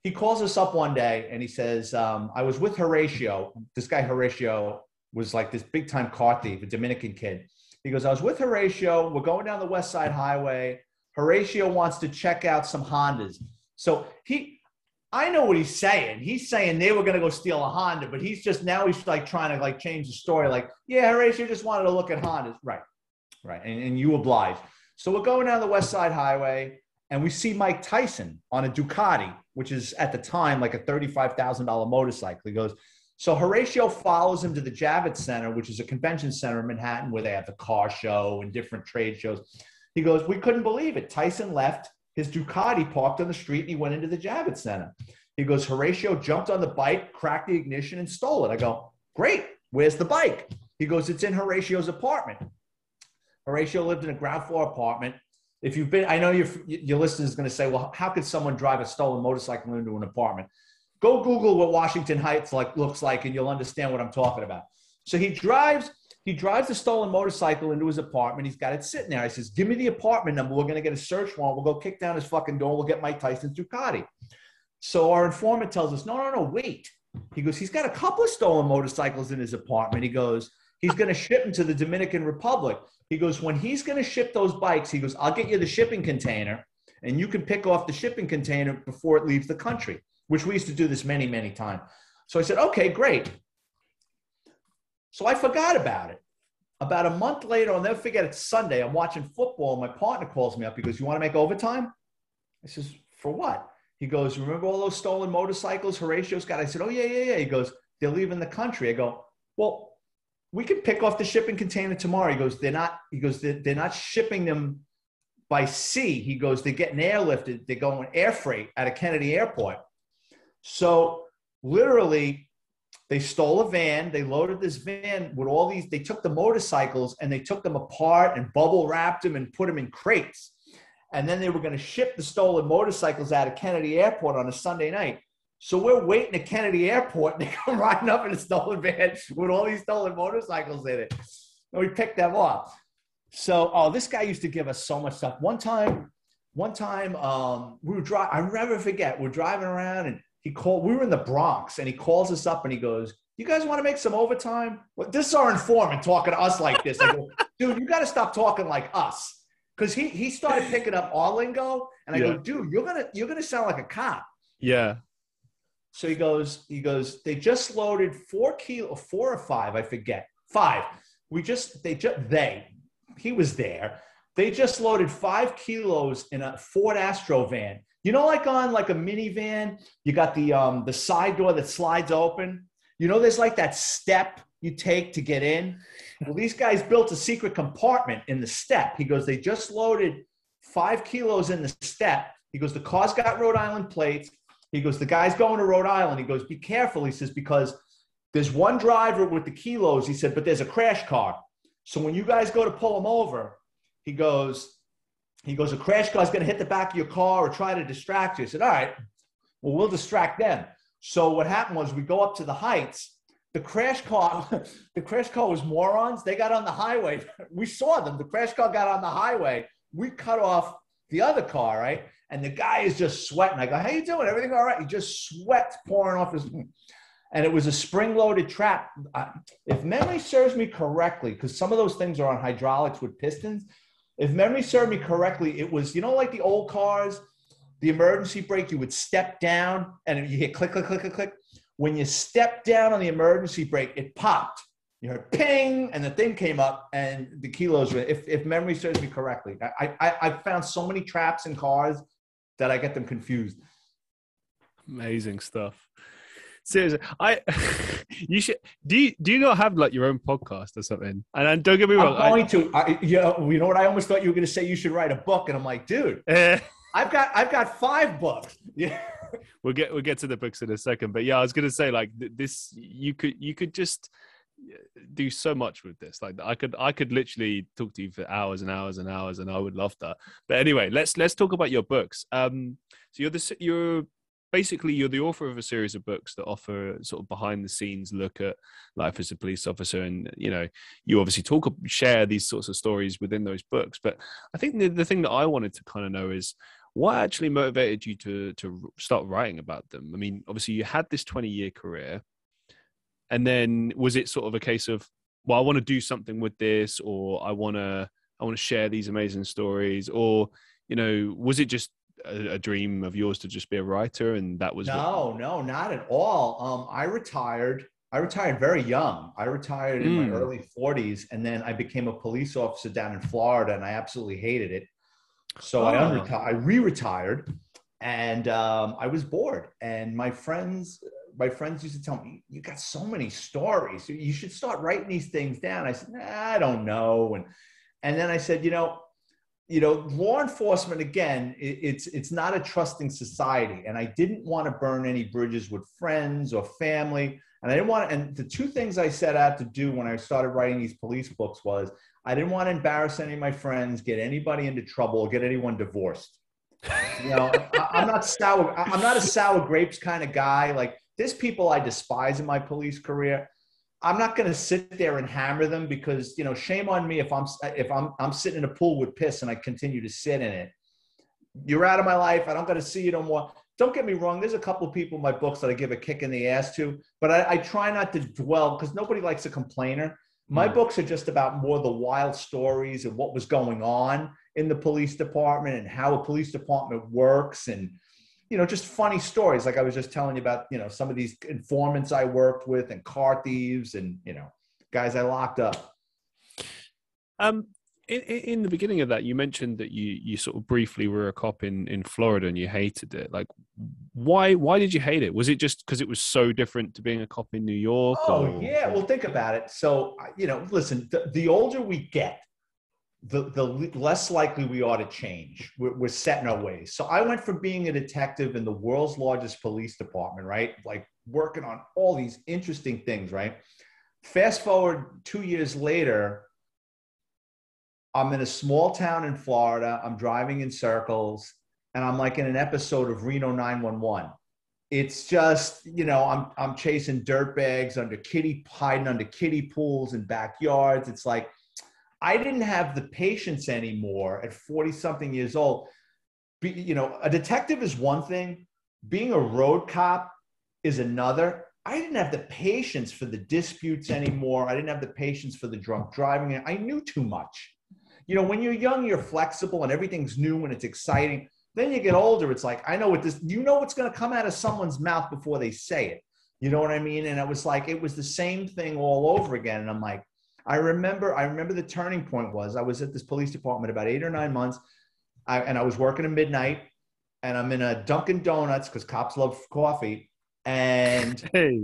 He calls us up one day and he says, um, I was with Horatio. This guy, Horatio, was like this big time car thief, a Dominican kid. He goes, I was with Horatio. We're going down the West Side Highway. Horatio wants to check out some Hondas. So he, I know what he's saying. He's saying they were going to go steal a Honda, but he's just now he's like trying to like change the story. Like, yeah, Horatio just wanted to look at Hondas. Right. Right. And, and you oblige. So we're going down the West Side Highway and we see Mike Tyson on a Ducati, which is at the time like a $35,000 motorcycle. He goes, so Horatio follows him to the Javits Center, which is a convention center in Manhattan where they have the car show and different trade shows. He goes, We couldn't believe it. Tyson left his Ducati parked on the street and he went into the Javits Center. He goes, Horatio jumped on the bike, cracked the ignition, and stole it. I go, Great. Where's the bike? He goes, It's in Horatio's apartment. Horatio lived in a ground floor apartment. If you've been, I know your, your listener is going to say, Well, how could someone drive a stolen motorcycle into an apartment? Go Google what Washington Heights like looks like, and you'll understand what I'm talking about. So he drives, he drives the stolen motorcycle into his apartment. He's got it sitting there. I says, "Give me the apartment number. We're gonna get a search warrant. We'll go kick down his fucking door. We'll get Mike Tyson's Ducati." So our informant tells us, "No, no, no, wait." He goes, "He's got a couple of stolen motorcycles in his apartment." He goes, "He's gonna ship them to the Dominican Republic." He goes, "When he's gonna ship those bikes, he goes, I'll get you the shipping container, and you can pick off the shipping container before it leaves the country." which we used to do this many, many times. So I said, okay, great. So I forgot about it. About a month later, I'll never forget, it's Sunday. I'm watching football. My partner calls me up. He goes, You want to make overtime? I says, For what? He goes, Remember all those stolen motorcycles Horatio's got? I said, Oh, yeah, yeah, yeah. He goes, They're leaving the country. I go, Well, we can pick off the shipping container tomorrow. He goes, They're not, he goes, They're, they're not shipping them by sea. He goes, They're getting airlifted. They're going air freight out of Kennedy Airport. So literally, they stole a van. They loaded this van with all these. They took the motorcycles and they took them apart and bubble wrapped them and put them in crates. And then they were going to ship the stolen motorcycles out of Kennedy Airport on a Sunday night. So we're waiting at Kennedy Airport and they come riding up in a stolen van with all these stolen motorcycles in it. And we picked them up. So, oh, this guy used to give us so much stuff. One time, one time, um, we were driving. I never forget. We're driving around and he called we were in the bronx and he calls us up and he goes you guys want to make some overtime well, this is our informant talking to us like this I go, dude you got to stop talking like us because he he started picking up our lingo, and I Yeah. go, dude, you're gonna you're gonna sound like a cop. Yeah. So he goes, he goes, they just loaded four kilo, four or five, I forget, five. We just, they just, they, he was there. They just loaded five kilos in a Ford Astro van. You know, like on like a minivan, you got the um the side door that slides open. You know, there's like that step you take to get in. Well, these guys built a secret compartment in the step. He goes, they just loaded five kilos in the step. He goes, the car's got Rhode Island plates. He goes, the guy's going to Rhode Island. He goes, be careful. He says, because there's one driver with the kilos. He said, but there's a crash car. So when you guys go to pull him over, he goes, he goes, a crash car's going to hit the back of your car or try to distract you. I said, all right, well, we'll distract them. So what happened was we go up to the heights. The crash car, the crash car was morons. They got on the highway. We saw them. The crash car got on the highway. We cut off the other car, right? And the guy is just sweating. I go, "How you doing? Everything all right?" He just sweats pouring off his. And it was a spring-loaded trap. I- If memory serves me correctly, because some of those things are on hydraulics with pistons. If memory served me correctly, it was you know like the old cars, the emergency brake. You would step down and you hit click, click, click, click, click. When you stepped down on the emergency brake, it popped. You heard ping, and the thing came up, and the kilos were. If, if memory serves me correctly, I, I I found so many traps in cars that I get them confused. Amazing stuff. Seriously, I you should do you do you not have like your own podcast or something? And, and don't get me wrong, I'm going to. I, you, know, you know what? I almost thought you were going to say you should write a book, and I'm like, dude, I, eh, I've got I've got five books. Yeah. we'll get we'll get to the books in a second. But yeah, I was gonna say like th- this, you could you could just do so much with this. Like I could I could literally talk to you for hours and hours and hours, and I would love that. But anyway, let's let's talk about your books. Um, so you're you're basically you're the author of a series of books that offer sort of behind the scenes look at life as a police officer and you know you obviously talk share these sorts of stories within those books but i think the, the thing that i wanted to kind of know is what actually motivated you to to start writing about them i mean obviously you had this 20 year career and then was it sort of a case of well i want to do something with this or i want to i want to share these amazing stories or you know was it just a, a dream of yours to just be a writer and that was what- No, no, not at all. Um, I retired. I retired very young. I retired in Mm. my early 40s, and then I became a police officer down in Florida, and I absolutely hated it. So I Oh. unretired. I re-retired, and um, I was bored. And my friends, my friends used to tell me, "You got so many stories. You should start writing these things down." I said, nah, "I don't know," and and then I said, "You know." you know law enforcement again it, it's it's not a trusting society and i didn't want to burn any bridges with friends or family and i didn't want to, and the two things i set out to do when i started writing these police books was i didn't want to embarrass any of my friends get anybody into trouble get anyone divorced you know I, i'm not sour i'm not a sour grapes kind of guy like there's people i despise in my police career I'm not going to sit there and hammer them because you know shame on me if I'm if I'm I'm sitting in a pool with piss and I continue to sit in it. You're out of my life. I don't got to see you no more. Don't get me wrong. There's a couple of people in my books that I give a kick in the ass to, but I, I try not to dwell because nobody likes a complainer. My Mm. books are just about more the wild stories of what was going on in the police department and how a police department works and you know, just funny stories. Like I was just telling you about, you know, some of these informants I worked with and car thieves and, you know, guys I locked up. Um, in, in the beginning of that, you mentioned that you you sort of briefly were a cop in in Florida and you hated it. Like, why why did you hate it? Was it just because it was so different to being a cop in New York? Oh, or- yeah. Well, think about it. So, you know, listen, the, the older we get, the, the less likely we are to change. We're, we're set in our ways. So I went from being a detective in the world's largest police department, right? Like working on all these interesting things, right? Fast forward two years later, I'm in a small town in Florida. I'm driving in circles, and I'm like in an episode of Reno 911 it's just you know i'm i'm chasing dirt bags under kitty hiding under kiddie pools and backyards it's like i didn't have the patience anymore at 40 something years old Be, you know a detective is one thing being a road cop is another i didn't have the patience for the disputes anymore i didn't have the patience for the drunk driving i knew too much you know, when you're young, you're flexible and everything's new and it's exciting. Then you get older, it's like, I know what this, you know what's going to come out of someone's mouth before they say it. You know what I mean? And it was like, it was the same thing all over again. And I'm like, I remember, I remember the turning point was I was at this police department about eight or nine months. I, and I was working at midnight and I'm in a Dunkin' Donuts because cops love coffee. And hey.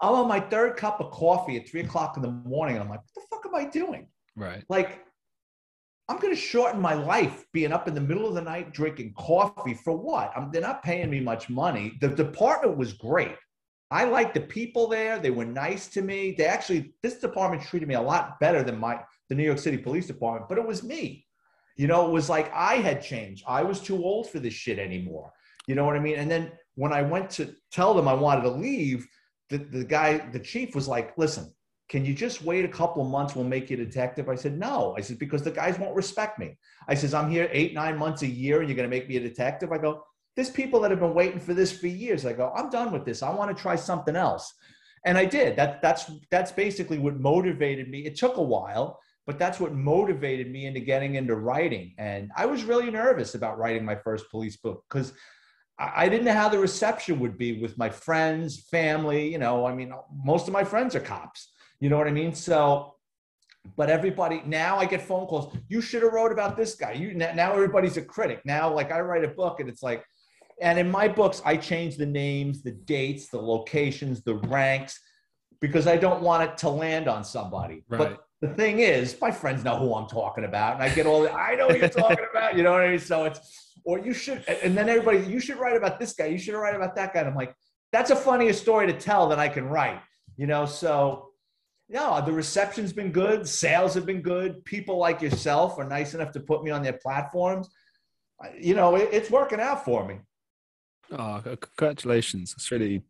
I'm on my third cup of coffee at three o'clock in the morning. And I'm like, what the fuck am I doing? Right. Like, I'm going to shorten my life being up in the middle of the night drinking coffee for what? I'm, they're not paying me much money. The department was great. I liked the people there. They were nice to me. They actually, this department treated me a lot better than my the New York City Police Department, but it was me. You know, it was like I had changed. I was too old for this shit anymore. You know what I mean? And then when I went to tell them I wanted to leave, the, the guy, the chief was like, listen, can you just wait a couple of months? We'll make you a detective. I said, no. I said, because the guys won't respect me. I says, I'm here eight, nine months a year and you're going to make me a detective. I go, there's people that have been waiting for this for years. I go, I'm done with this. I want to try something else. And I did. That, that's, that's basically what motivated me. It took a while, but that's what motivated me into getting into writing. And I was really nervous about writing my first police book because I didn't know how the reception would be with my friends, family. You know, I mean, most of my friends are cops. You know what I mean? So, but everybody now I get phone calls. You should have wrote about this guy. You now everybody's a critic. Now, like I write a book and it's like, and in my books I change the names, the dates, the locations, the ranks, because I don't want it to land on somebody. Right. But the thing is, my friends know who I'm talking about, and I get all the I know who you're talking about. You know what I mean? So it's or you should, and then everybody, you should write about this guy. You should write about that guy. And I'm like, that's a funnier story to tell than I can write. You know, so no, the reception's been good. Sales have been good. People like yourself are nice enough to put me on their platforms. You know, it, it's working out for me. Oh, congratulations! It's really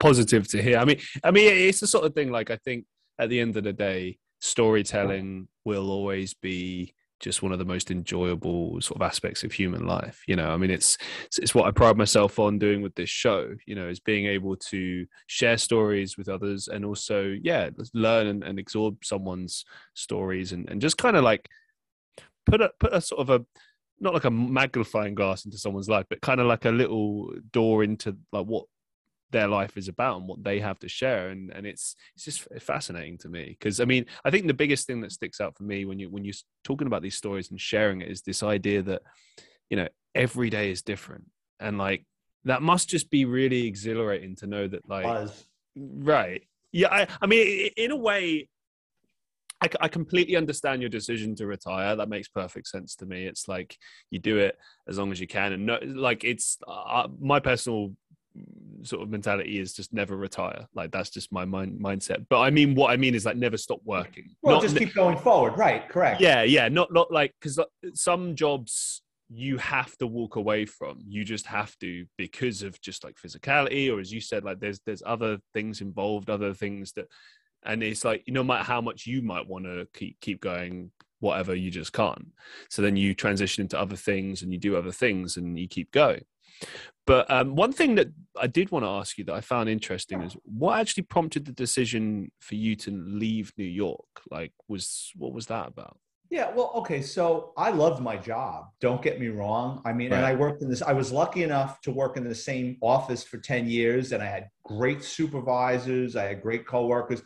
positive to hear. I mean, I mean, it's the sort of thing. Like, I think at the end of the day, storytelling will always be just one of the most enjoyable sort of aspects of human life you know i mean it's it's what i pride myself on doing with this show you know is being able to share stories with others and also yeah learn and, and absorb someone's stories and, and just kind of like put a put a sort of a not like a magnifying glass into someone's life but kind of like a little door into like what their life is about and what they have to share. And and it's it's just fascinating to me. Because i mean i think the biggest thing that sticks out for me when you when you're talking about these stories and sharing it is this idea that you know every day is different. And like that must just be really exhilarating to know that like right. Yeah I, I mean in a way I, I, completely understand your decision to retire. That makes perfect sense to me. It's like you do it as long as you can, and no, like it's uh, my personal sort of mentality is just never retire. Like that's just my mind mindset. But I mean, what I mean is like never stop working. Well, not, just keep going forward. Right. Correct. Yeah. Yeah. Not not like because some jobs you have to walk away from. You just have to because of just like physicality, or as you said, like there's there's other things involved, other things that, and it's like no matter how much you might want to keep keep going whatever you just can't so then you transition into other things and you do other things and you keep going but um, one thing that I did want to ask you that I found interesting is what actually prompted the decision for you to leave New York? Like, was what was that about? Yeah, well, okay. So I loved my job. Don't get me wrong. I mean, right. and I worked in this, I was lucky enough to work in the same office for 10 years, and I had great supervisors, I had great coworkers,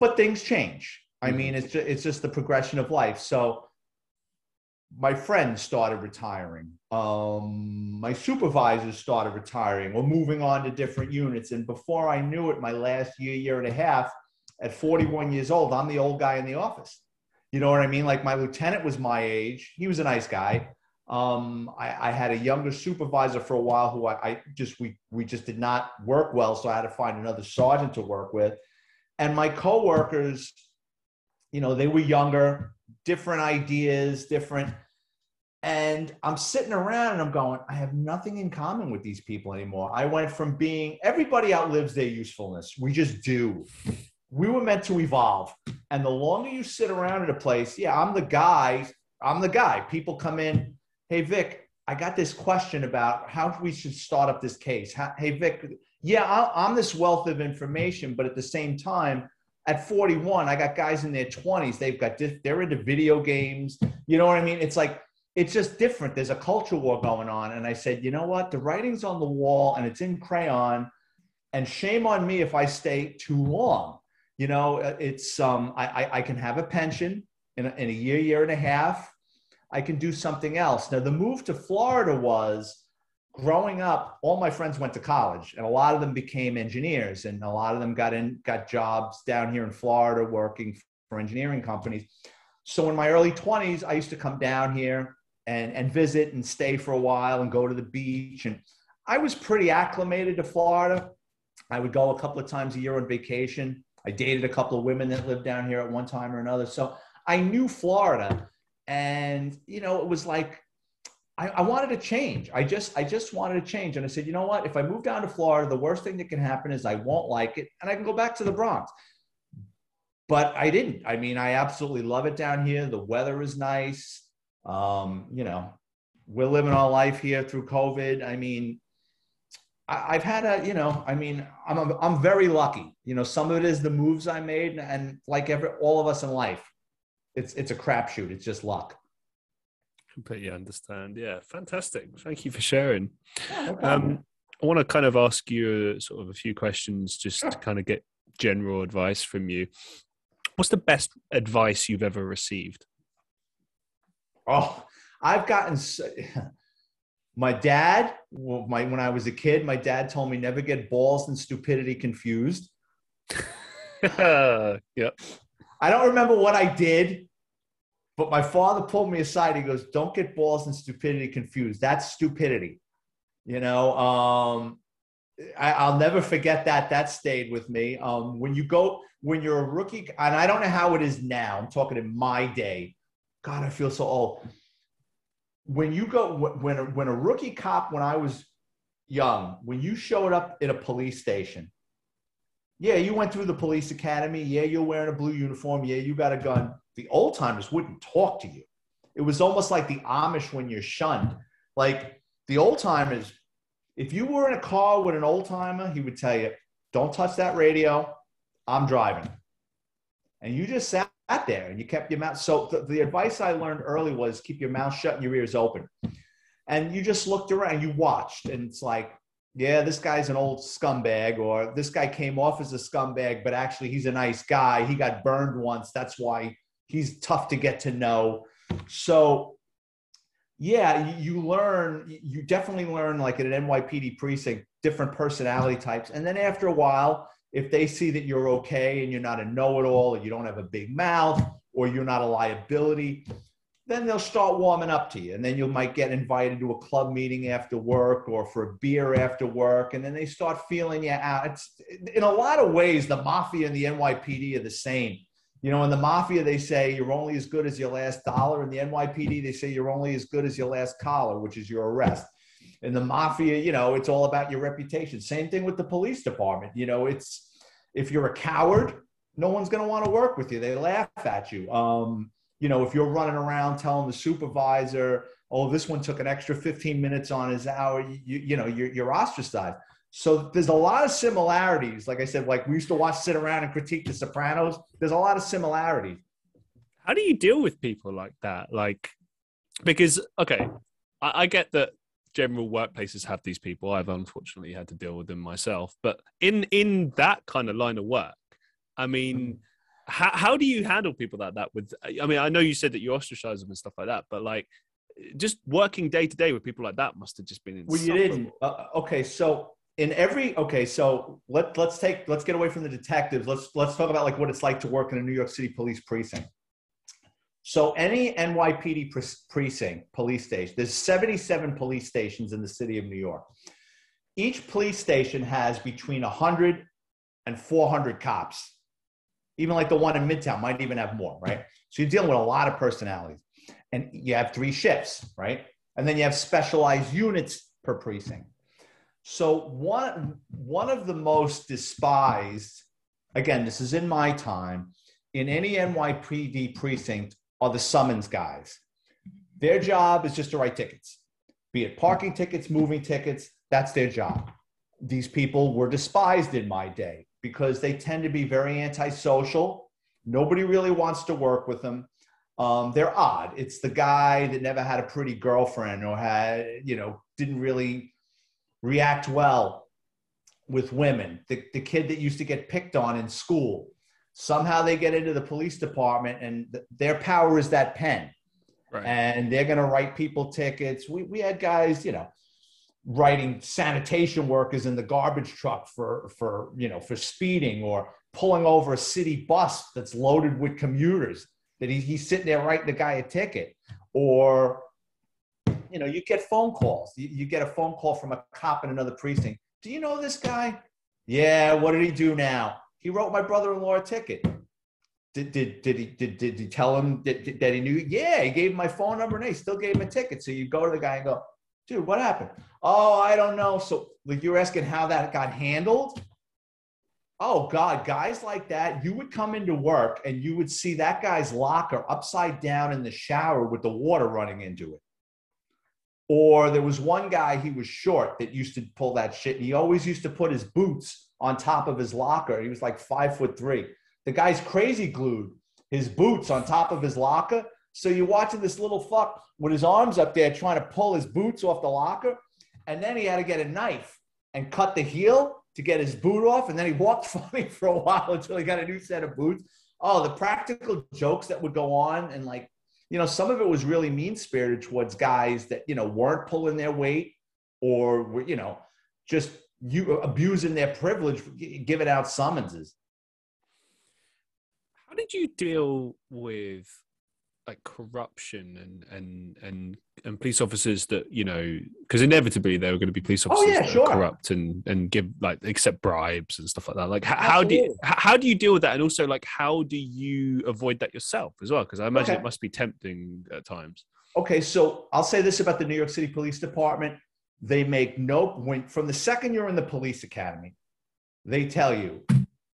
but things change. I mm-hmm. mean, it's just, it's just the progression of life. So my friends started retiring. Um, my supervisors started retiring or moving on to different units. And before I knew it, my last year, year and a half, at 41 years old, I'm the old guy in the office. You know what I mean? Like my lieutenant was my age. He was a nice guy. Um, I, I, had a younger supervisor for a while who I, I just we we just did not work well, so I had to find another sergeant to work with. And my coworkers, you know, they were younger different ideas, different. And I'm sitting around and I'm going, I have nothing in common with these people anymore. I went from being everybody outlives their usefulness. We just do. We were meant to evolve. And the longer you sit around at a place, yeah, I'm the guy. I'm the guy. People come in, hey, Vic, I got this question about how we should start up this case. hey, Vic, yeah, I'm this wealth of information, but at the same time, at 41, I got guys in their 20s. They've got they're into video games. You know what I mean? It's like it's just different. There's a culture war going on, and I said, you know what? The writing's on the wall, and it's in crayon. And shame on me if I stay too long. You know, it's um, I, I, I can have a pension in a, in a year, year and a half. I can do something else. Now, the move to Florida was growing up, all my friends went to college and a lot of them became engineers and a lot of them got in, got jobs down here in Florida working for engineering companies. So in my early 20s, I used to come down here and, and visit and stay for a while and go to the beach. And I was pretty acclimated to Florida. I would go a couple of times a year on vacation. I dated a couple of women that lived down here at one time or another. So I knew Florida. And, you know, it was like I, I, wanted to change. I just, I just wanted to change. And I said, you know what? If I move down to Florida, the worst thing that can happen is I won't like it and I can go back to the Bronx. But I didn't. I mean, I absolutely love it down here. The weather is nice. Um, you know, we're living our life here through COVID. I mean, I, have had a, you know, I mean, I'm, I'm very lucky. You know, some of it is the moves I made, and like every all of us in life, it's it's a crapshoot. It's just luck completely understand. Yeah, fantastic. Thank you for sharing. um, I want to kind of ask you a, sort of a few questions just to kind of get general advice from you. What's the best advice you've ever received? Oh, I've gotten. So, my dad, well, my, when I was a kid, my dad told me never get balls and stupidity confused. yeah. I don't remember what I did, but my father pulled me aside. He goes, "Don't get balls and stupidity confused. That's stupidity." You know, um, I, will never forget that. That stayed with me. Um, when you go, when you're a rookie, and I don't know how it is now. I'm talking in my day. God, I feel so old. When you go, when a, when a rookie cop, when I was young, when you showed up in a police station, yeah, you went through the police academy. Yeah, you're wearing a blue uniform. Yeah, you got a gun the old timers wouldn't talk to you. It was almost like the Amish when you're shunned. Like the old timers, if you were in a car with an old timer, he would tell you, don't touch that radio. I'm driving. And you just sat there and you kept your mouth. So the, the advice I learned early was keep your mouth shut and your ears open. And you just looked around, you watched, and it's like, yeah, this guy's an old scumbag, or this guy came off as a scumbag, but actually he's a nice guy. He got burned once. That's why He's tough to get to know. So, yeah, you learn, you definitely learn like at an NYPD precinct, different personality types. And then after a while, if they see that you're okay and you're not a know it all, or you don't have a big mouth, or you're not a liability, then they'll start warming up to you. And then you might get invited to a club meeting after work or for a beer after work. And then they start feeling you out. It's, in a lot of ways, the mafia and the NYPD are the same. You know, in the mafia, they say you're only as good as your last dollar. In the NYPD, they say you're only as good as your last collar, which is your arrest. In the mafia, you know, it's all about your reputation. Same thing with the police department. You know, it's if you're a coward, no one's going to want to work with you. They laugh at you. Um, you know, if you're running around telling the supervisor, oh, this one took an extra 15 minutes on his hour, you, you know, you're, you're ostracized. So there's a lot of similarities. Like I said, like we used to watch, sit around and critique The Sopranos. There's a lot of similarities. How do you deal with people like that? Like, because okay, I, I get that general workplaces have these people. I've unfortunately had to deal with them myself. But in in that kind of line of work, I mean, mm-hmm. How how do you handle people like that? With I mean, I know you said that you ostracize them and stuff like that, but like just working day to day with people like that must have just been well you didn't. uh, okay so in every okay so let, let's take let's get away from the detectives. Let's let's talk about like what it's like to work in a new york city police precinct. So any nypd pre- precinct police station there's 77 police stations in the city of new york. Each police station has between 100 and 400 cops even like the one in midtown might even have more right so you're dealing with a lot of personalities and you have three shifts right and then you have specialized units per precinct so one one of the most despised, again, this is in my time, in any NYPD precinct are the summons guys. Their job is just to write tickets, be it parking tickets, moving tickets. That's their job. These people were despised in my day. Because they tend to be very antisocial. Nobody really wants to work with them. Um, they're odd. It's the guy that never had a pretty girlfriend or had, you know, didn't really react well with women. The, the kid that used to get picked on in school. Somehow they get into the police department and th- their power is that pen. Right. And they're going to write people tickets. We, we had guys, you know, writing sanitation workers in the garbage truck for for you know for speeding or pulling over a city bus that's loaded with commuters that he, he's sitting there writing the guy a ticket. Or you know you get phone calls. You, you get a phone call from a cop in another precinct. Do you know this guy? Yeah what did he do now? He wrote my brother-in-law a ticket. Did, did, did he did, did he tell him that, that he knew? Yeah he gave him my phone number and he still gave him a ticket. So you go to the guy and go dude, what happened? Oh, I don't know. So like you're asking how that got handled. Oh God, guys like that, you would come into work and you would see that guy's locker upside down in the shower with the water running into it. Or there was one guy, he was short that used to pull that shit. And he always used to put his boots on top of his locker. He was like five foot three. The guy's crazy glued his boots on top of his locker so you're watching this little fuck with his arms up there trying to pull his boots off the locker. And then he had to get a knife and cut the heel to get his boot off. And then he walked funny for a while until he got a new set of boots. Oh, the practical jokes that would go on. And like, you know, some of it was really mean spirited towards guys that, you know, weren't pulling their weight or were, you know, just you abusing their privilege, giving out summonses. How did you deal with like corruption and and and and police officers that you know because inevitably there were going to be police oh, officers oh, yeah, sure. corrupt and and give like accept bribes and stuff like that. Like how, how do you how do you deal with that? And also like how do you avoid that yourself as well? Because i imagine okay. it must be tempting at times. Okay so i'll say this about the new york city police department. They make no when from the second you're in the police academy they tell you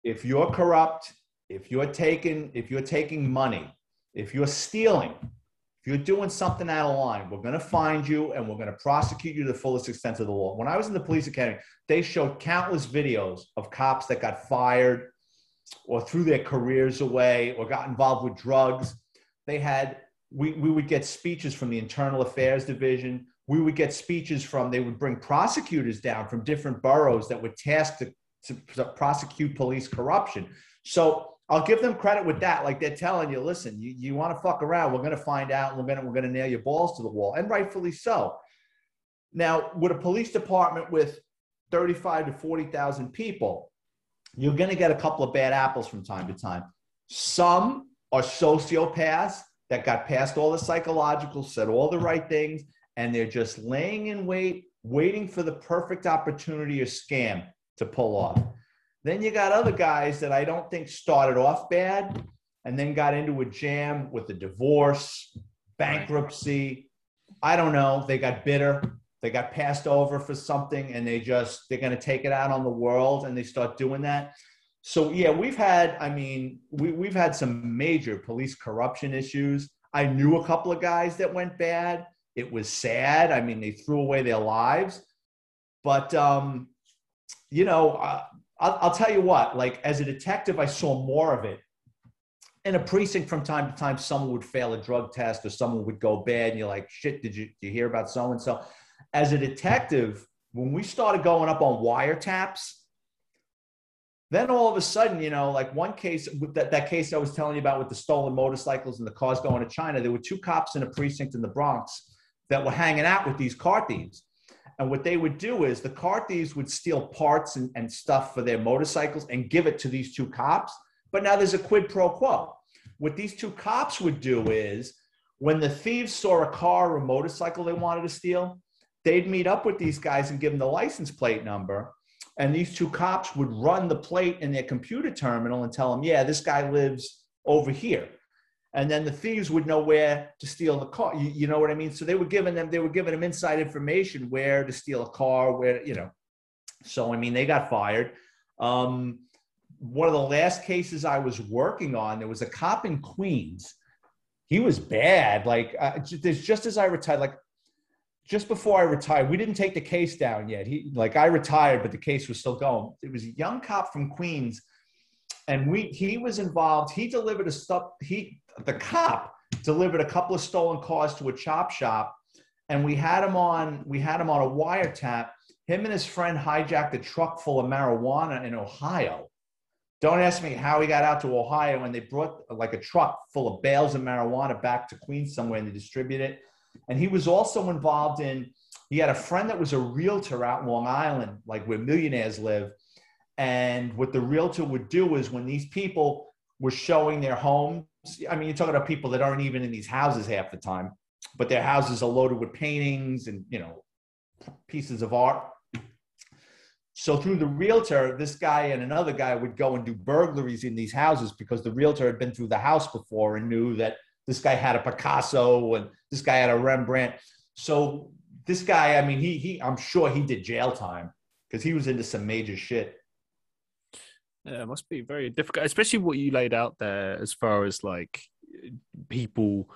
if you're corrupt if you're taking if you're taking money if you're stealing, if you're doing something out of line, we're going to find you and we're going to prosecute you to the fullest extent of the law. When I was in the police academy, they showed countless videos of cops that got fired or threw their careers away or got involved with drugs. They had, we, we would get speeches from the internal affairs division. We would get speeches from, they would bring prosecutors down from different boroughs that were tasked to, to, to prosecute police corruption. So I'll give them credit with that. Like they're telling you, listen, you, you want to fuck around, we're gonna find out, we're gonna we're gonna nail your balls to the wall, and rightfully so. Now, with a police department with 35 to 40,000 people, you're gonna get a couple of bad apples from time to time. Some are sociopaths that got past all the psychological, said all the right things, and they're just laying in wait, waiting for the perfect opportunity or scam to pull off. Then you got other guys that I don't think started off bad and then got into a jam with a divorce, bankruptcy. I don't know. They got bitter. They got passed over for something and they just, they're going to take it out on the world and they start doing that. So, yeah, we've had, I mean, we, we've had some major police corruption issues. I knew a couple of guys that went bad. It was sad. I mean, they threw away their lives. But, um, you know, uh, I'll, I'll tell you what, like as a detective, I saw more of it. In a precinct, from time to time, someone would fail a drug test or someone would go bad, and you're like, shit, did you, did you hear about so and so? As a detective, when we started going up on wiretaps, then all of a sudden, you know, like one case, that, that case I was telling you about with the stolen motorcycles and the cars going to China, there were two cops in a precinct in the Bronx that were hanging out with these car thieves. And what they would do is the car thieves would steal parts and, and stuff for their motorcycles and give it to these two cops. But now there's a quid pro quo. What these two cops would do is when the thieves saw a car or a motorcycle they wanted to steal, they'd meet up with these guys and give them the license plate number. And these two cops would run the plate in their computer terminal and tell them, yeah, this guy lives over here and then the thieves would know where to steal the car. You, you, know what I mean? So they were giving them they were giving them inside information where to steal a car, where you know. So I mean, they got fired. Um, one of the last cases I was working on, there was a cop in Queens. He was bad. Like uh, just, just as I retired, like just before I retired, we didn't take the case down yet. He like I retired, but the case was still going. It was a young cop from Queens, and we he was involved. He delivered a stuff. He the cop delivered a couple of stolen cars to a chop shop, and we had him on we had him on a wiretap. Him and his friend hijacked a truck full of marijuana in Ohio. Don't ask me how he got out to Ohio, and they brought like a truck full of bales of marijuana back to Queens somewhere, and they distributed it and he was also involved in, he had a friend that was a realtor out in Long Island, like where millionaires live. And what the realtor would do is when these people were showing their homes, I mean, you're talking about people that aren't even in these houses half the time, but their houses are loaded with paintings and, you know, pieces of art. So through the realtor, this guy and another guy would go and do burglaries in these houses because the realtor had been through the house before and knew that this guy had a Picasso and this guy had a Rembrandt. So this guy, I mean, he he I'm sure he did jail time because he was into some major shit. Yeah, it must be very difficult, especially what you laid out there as far as like people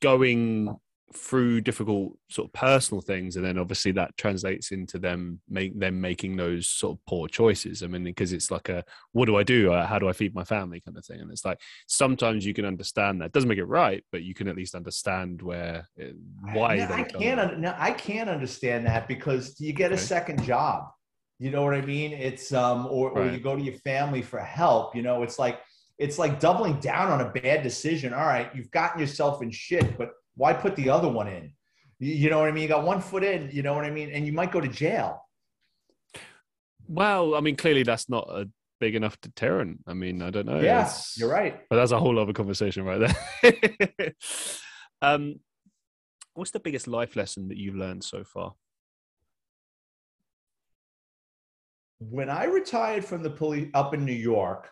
going through difficult sort of personal things and then obviously that translates into them make them making those sort of poor choices. I mean because it's like a what do i do? Uh, how do i feed my family? kind of thing. And it's like sometimes you can understand that. Doesn't make it right but you can at least understand where uh, why no, i can't no, i can't understand that because you get a second job you know what i mean it's um or, right. or you go to your family for help you know it's like it's like doubling down on a bad decision all right you've gotten yourself in shit but why put the other one in? You know what I mean? You got one foot in, you know what I mean? And you might go to jail. Well, I mean, clearly that's not a big enough deterrent. I mean, I don't know. Yes, yeah, you're right. But that's a whole other conversation right there. um, what's the biggest life lesson that you've learned so far? When I retired from the police up in New York,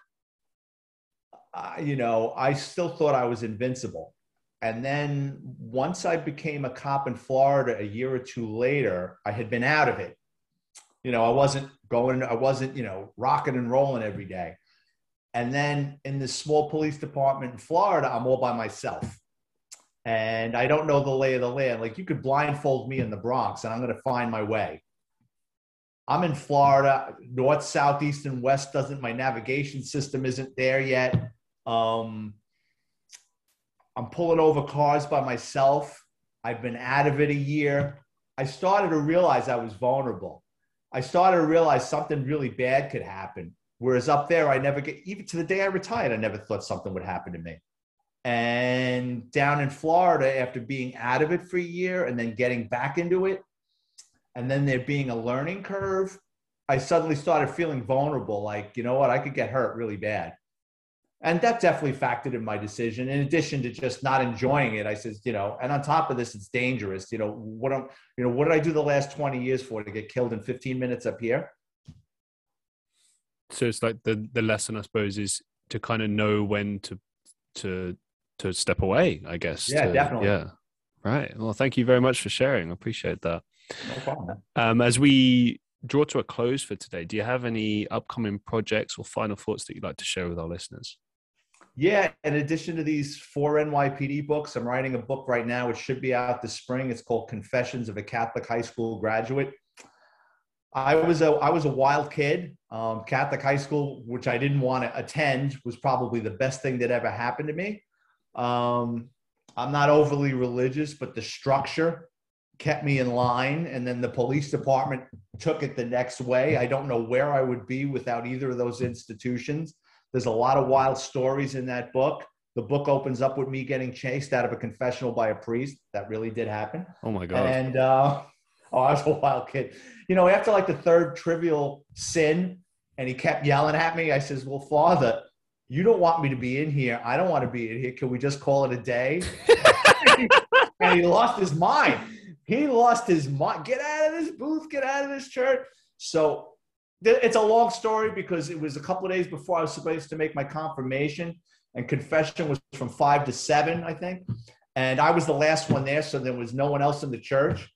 uh, you know, I still thought I was invincible. And then once I became a cop in Florida a year or two later, I had been out of it. You know, I wasn't going, I wasn't, you know, rocking and rolling every day. And then in this small police department in Florida, I'm all by myself. And I don't know the lay of the land. Like you could blindfold me in the Bronx and I'm going to find my way. I'm in Florida, north, south, east, and west doesn't, my navigation system isn't there yet. Um, I'm pulling over cars by myself. I've been out of it a year. I started to realize I was vulnerable. I started to realize something really bad could happen. Whereas up there, I never get, even to the day I retired, I never thought something would happen to me. And down in Florida, after being out of it for a year and then getting back into it, and then there being a learning curve, I suddenly started feeling vulnerable. Like, you know what, I could get hurt really bad. And that definitely factored in my decision. In addition to just not enjoying it i said you know and on top of this it's dangerous. You know what i'm you know what did i do the last 20 years for to get killed in 15 minutes up here? So it's like the the lesson i suppose is to kind of know when to to to step away i guess yeah to, definitely. yeah. Right. Well thank you very much for sharing. I appreciate that no um as we draw to a close for today do you have any upcoming projects or final thoughts that you'd like to share with our listeners yeah, in addition to these four NYPD books, I'm writing a book right now, which should be out this spring. It's called Confessions of a Catholic High School Graduate. I was a I was a wild kid. Um, Catholic high school, which I didn't want to attend, was probably the best thing that ever happened to me. Um, I'm not overly religious, but the structure kept me in line. And then the police department took it the next way. I don't know where I would be without either of those institutions. There's a lot of wild stories in that book. The book opens up with me getting chased out of a confessional by a priest. That really did happen. Oh my god! And uh, oh, I was a wild kid. You know, after like the third trivial sin, and he kept yelling at me. I says, "Well, Father, you don't want me to be in here. I don't want to be in here. Can we just call it a day?" and he lost his mind. He lost his mind. Get out of this booth. Get out of this church. So it's a long story because it was a couple of days before I was supposed to make my confirmation, and confession was from five to seven, I think. And I was the last one there, so there was no one else in the church.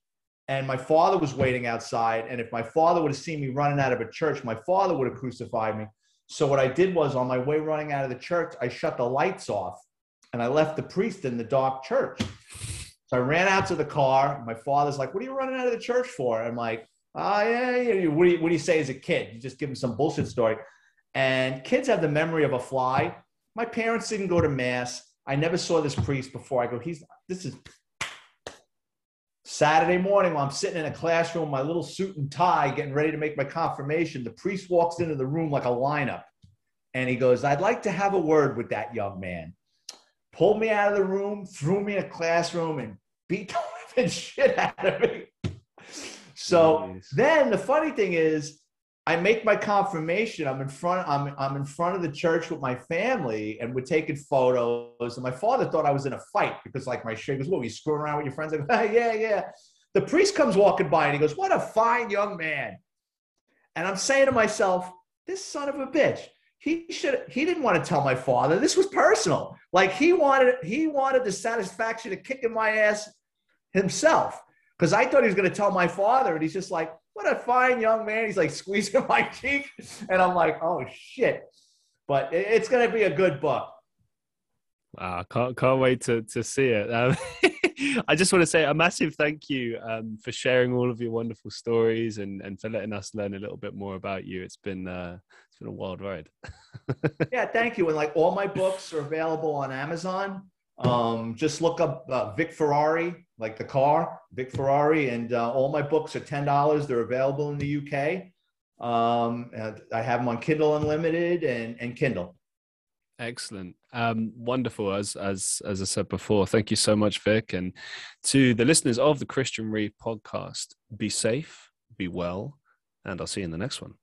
And my father was waiting outside. And if my father would have seen me running out of a church, my father would have crucified me. So what I did was, on my way running out of the church, I shut the lights off, and I left the priest in the dark church. So I ran out to the car. My father's like, "What are you running out of the church for?" I'm like, "Oh yeah, yeah. What do you, what do you say as a kid? You just give him some bullshit story." And kids have the memory of a fly. My parents didn't go to mass. I never saw this priest before. I go, he's this is Saturday morning while I'm sitting in a classroom, my little suit and tie, getting ready to make my confirmation. The priest walks into the room like a lineup, and he goes, "I'd like to have a word with that young man." Pulled me out of the room, threw me in a classroom, and beat the shit out of me. So nice. then the funny thing is, I make my confirmation. I'm in front. I'm I'm in front of the church with my family, and we're taking photos. And my father thought I was in a fight because, like, my shirt goes, "What? Are you screwing around with your friends?" I go, ah, "Yeah, yeah." The priest comes walking by, and he goes, "What a fine young man." And I'm saying to myself, "This son of a bitch." He should. He didn't want to tell my father. This was personal. Like he wanted. He wanted the satisfaction of kicking my ass himself because I thought he was going to tell my father, and he's just like, "What a fine young man!" He's like squeezing my cheek, and I'm like, "Oh shit!" But it's going to be a good book. Wow, can't can't wait to to see it. Um, I just want to say a massive thank you um, for sharing all of your wonderful stories and and for letting us learn a little bit more about you. It's been uh, it's been a wild ride. yeah, thank you. And like all my books are available on Amazon. Um, just look up uh, Vic Ferrari, like the car, Vic Ferrari, and uh, all my books are ten dollars. They're available in the UK. Um, I have them on Kindle Unlimited and, and Kindle. Excellent, um, wonderful. As as as I said before, thank you so much, Vic, and to the listeners of the Christian Reeve podcast. Be safe, be well, and I'll see you in the next one.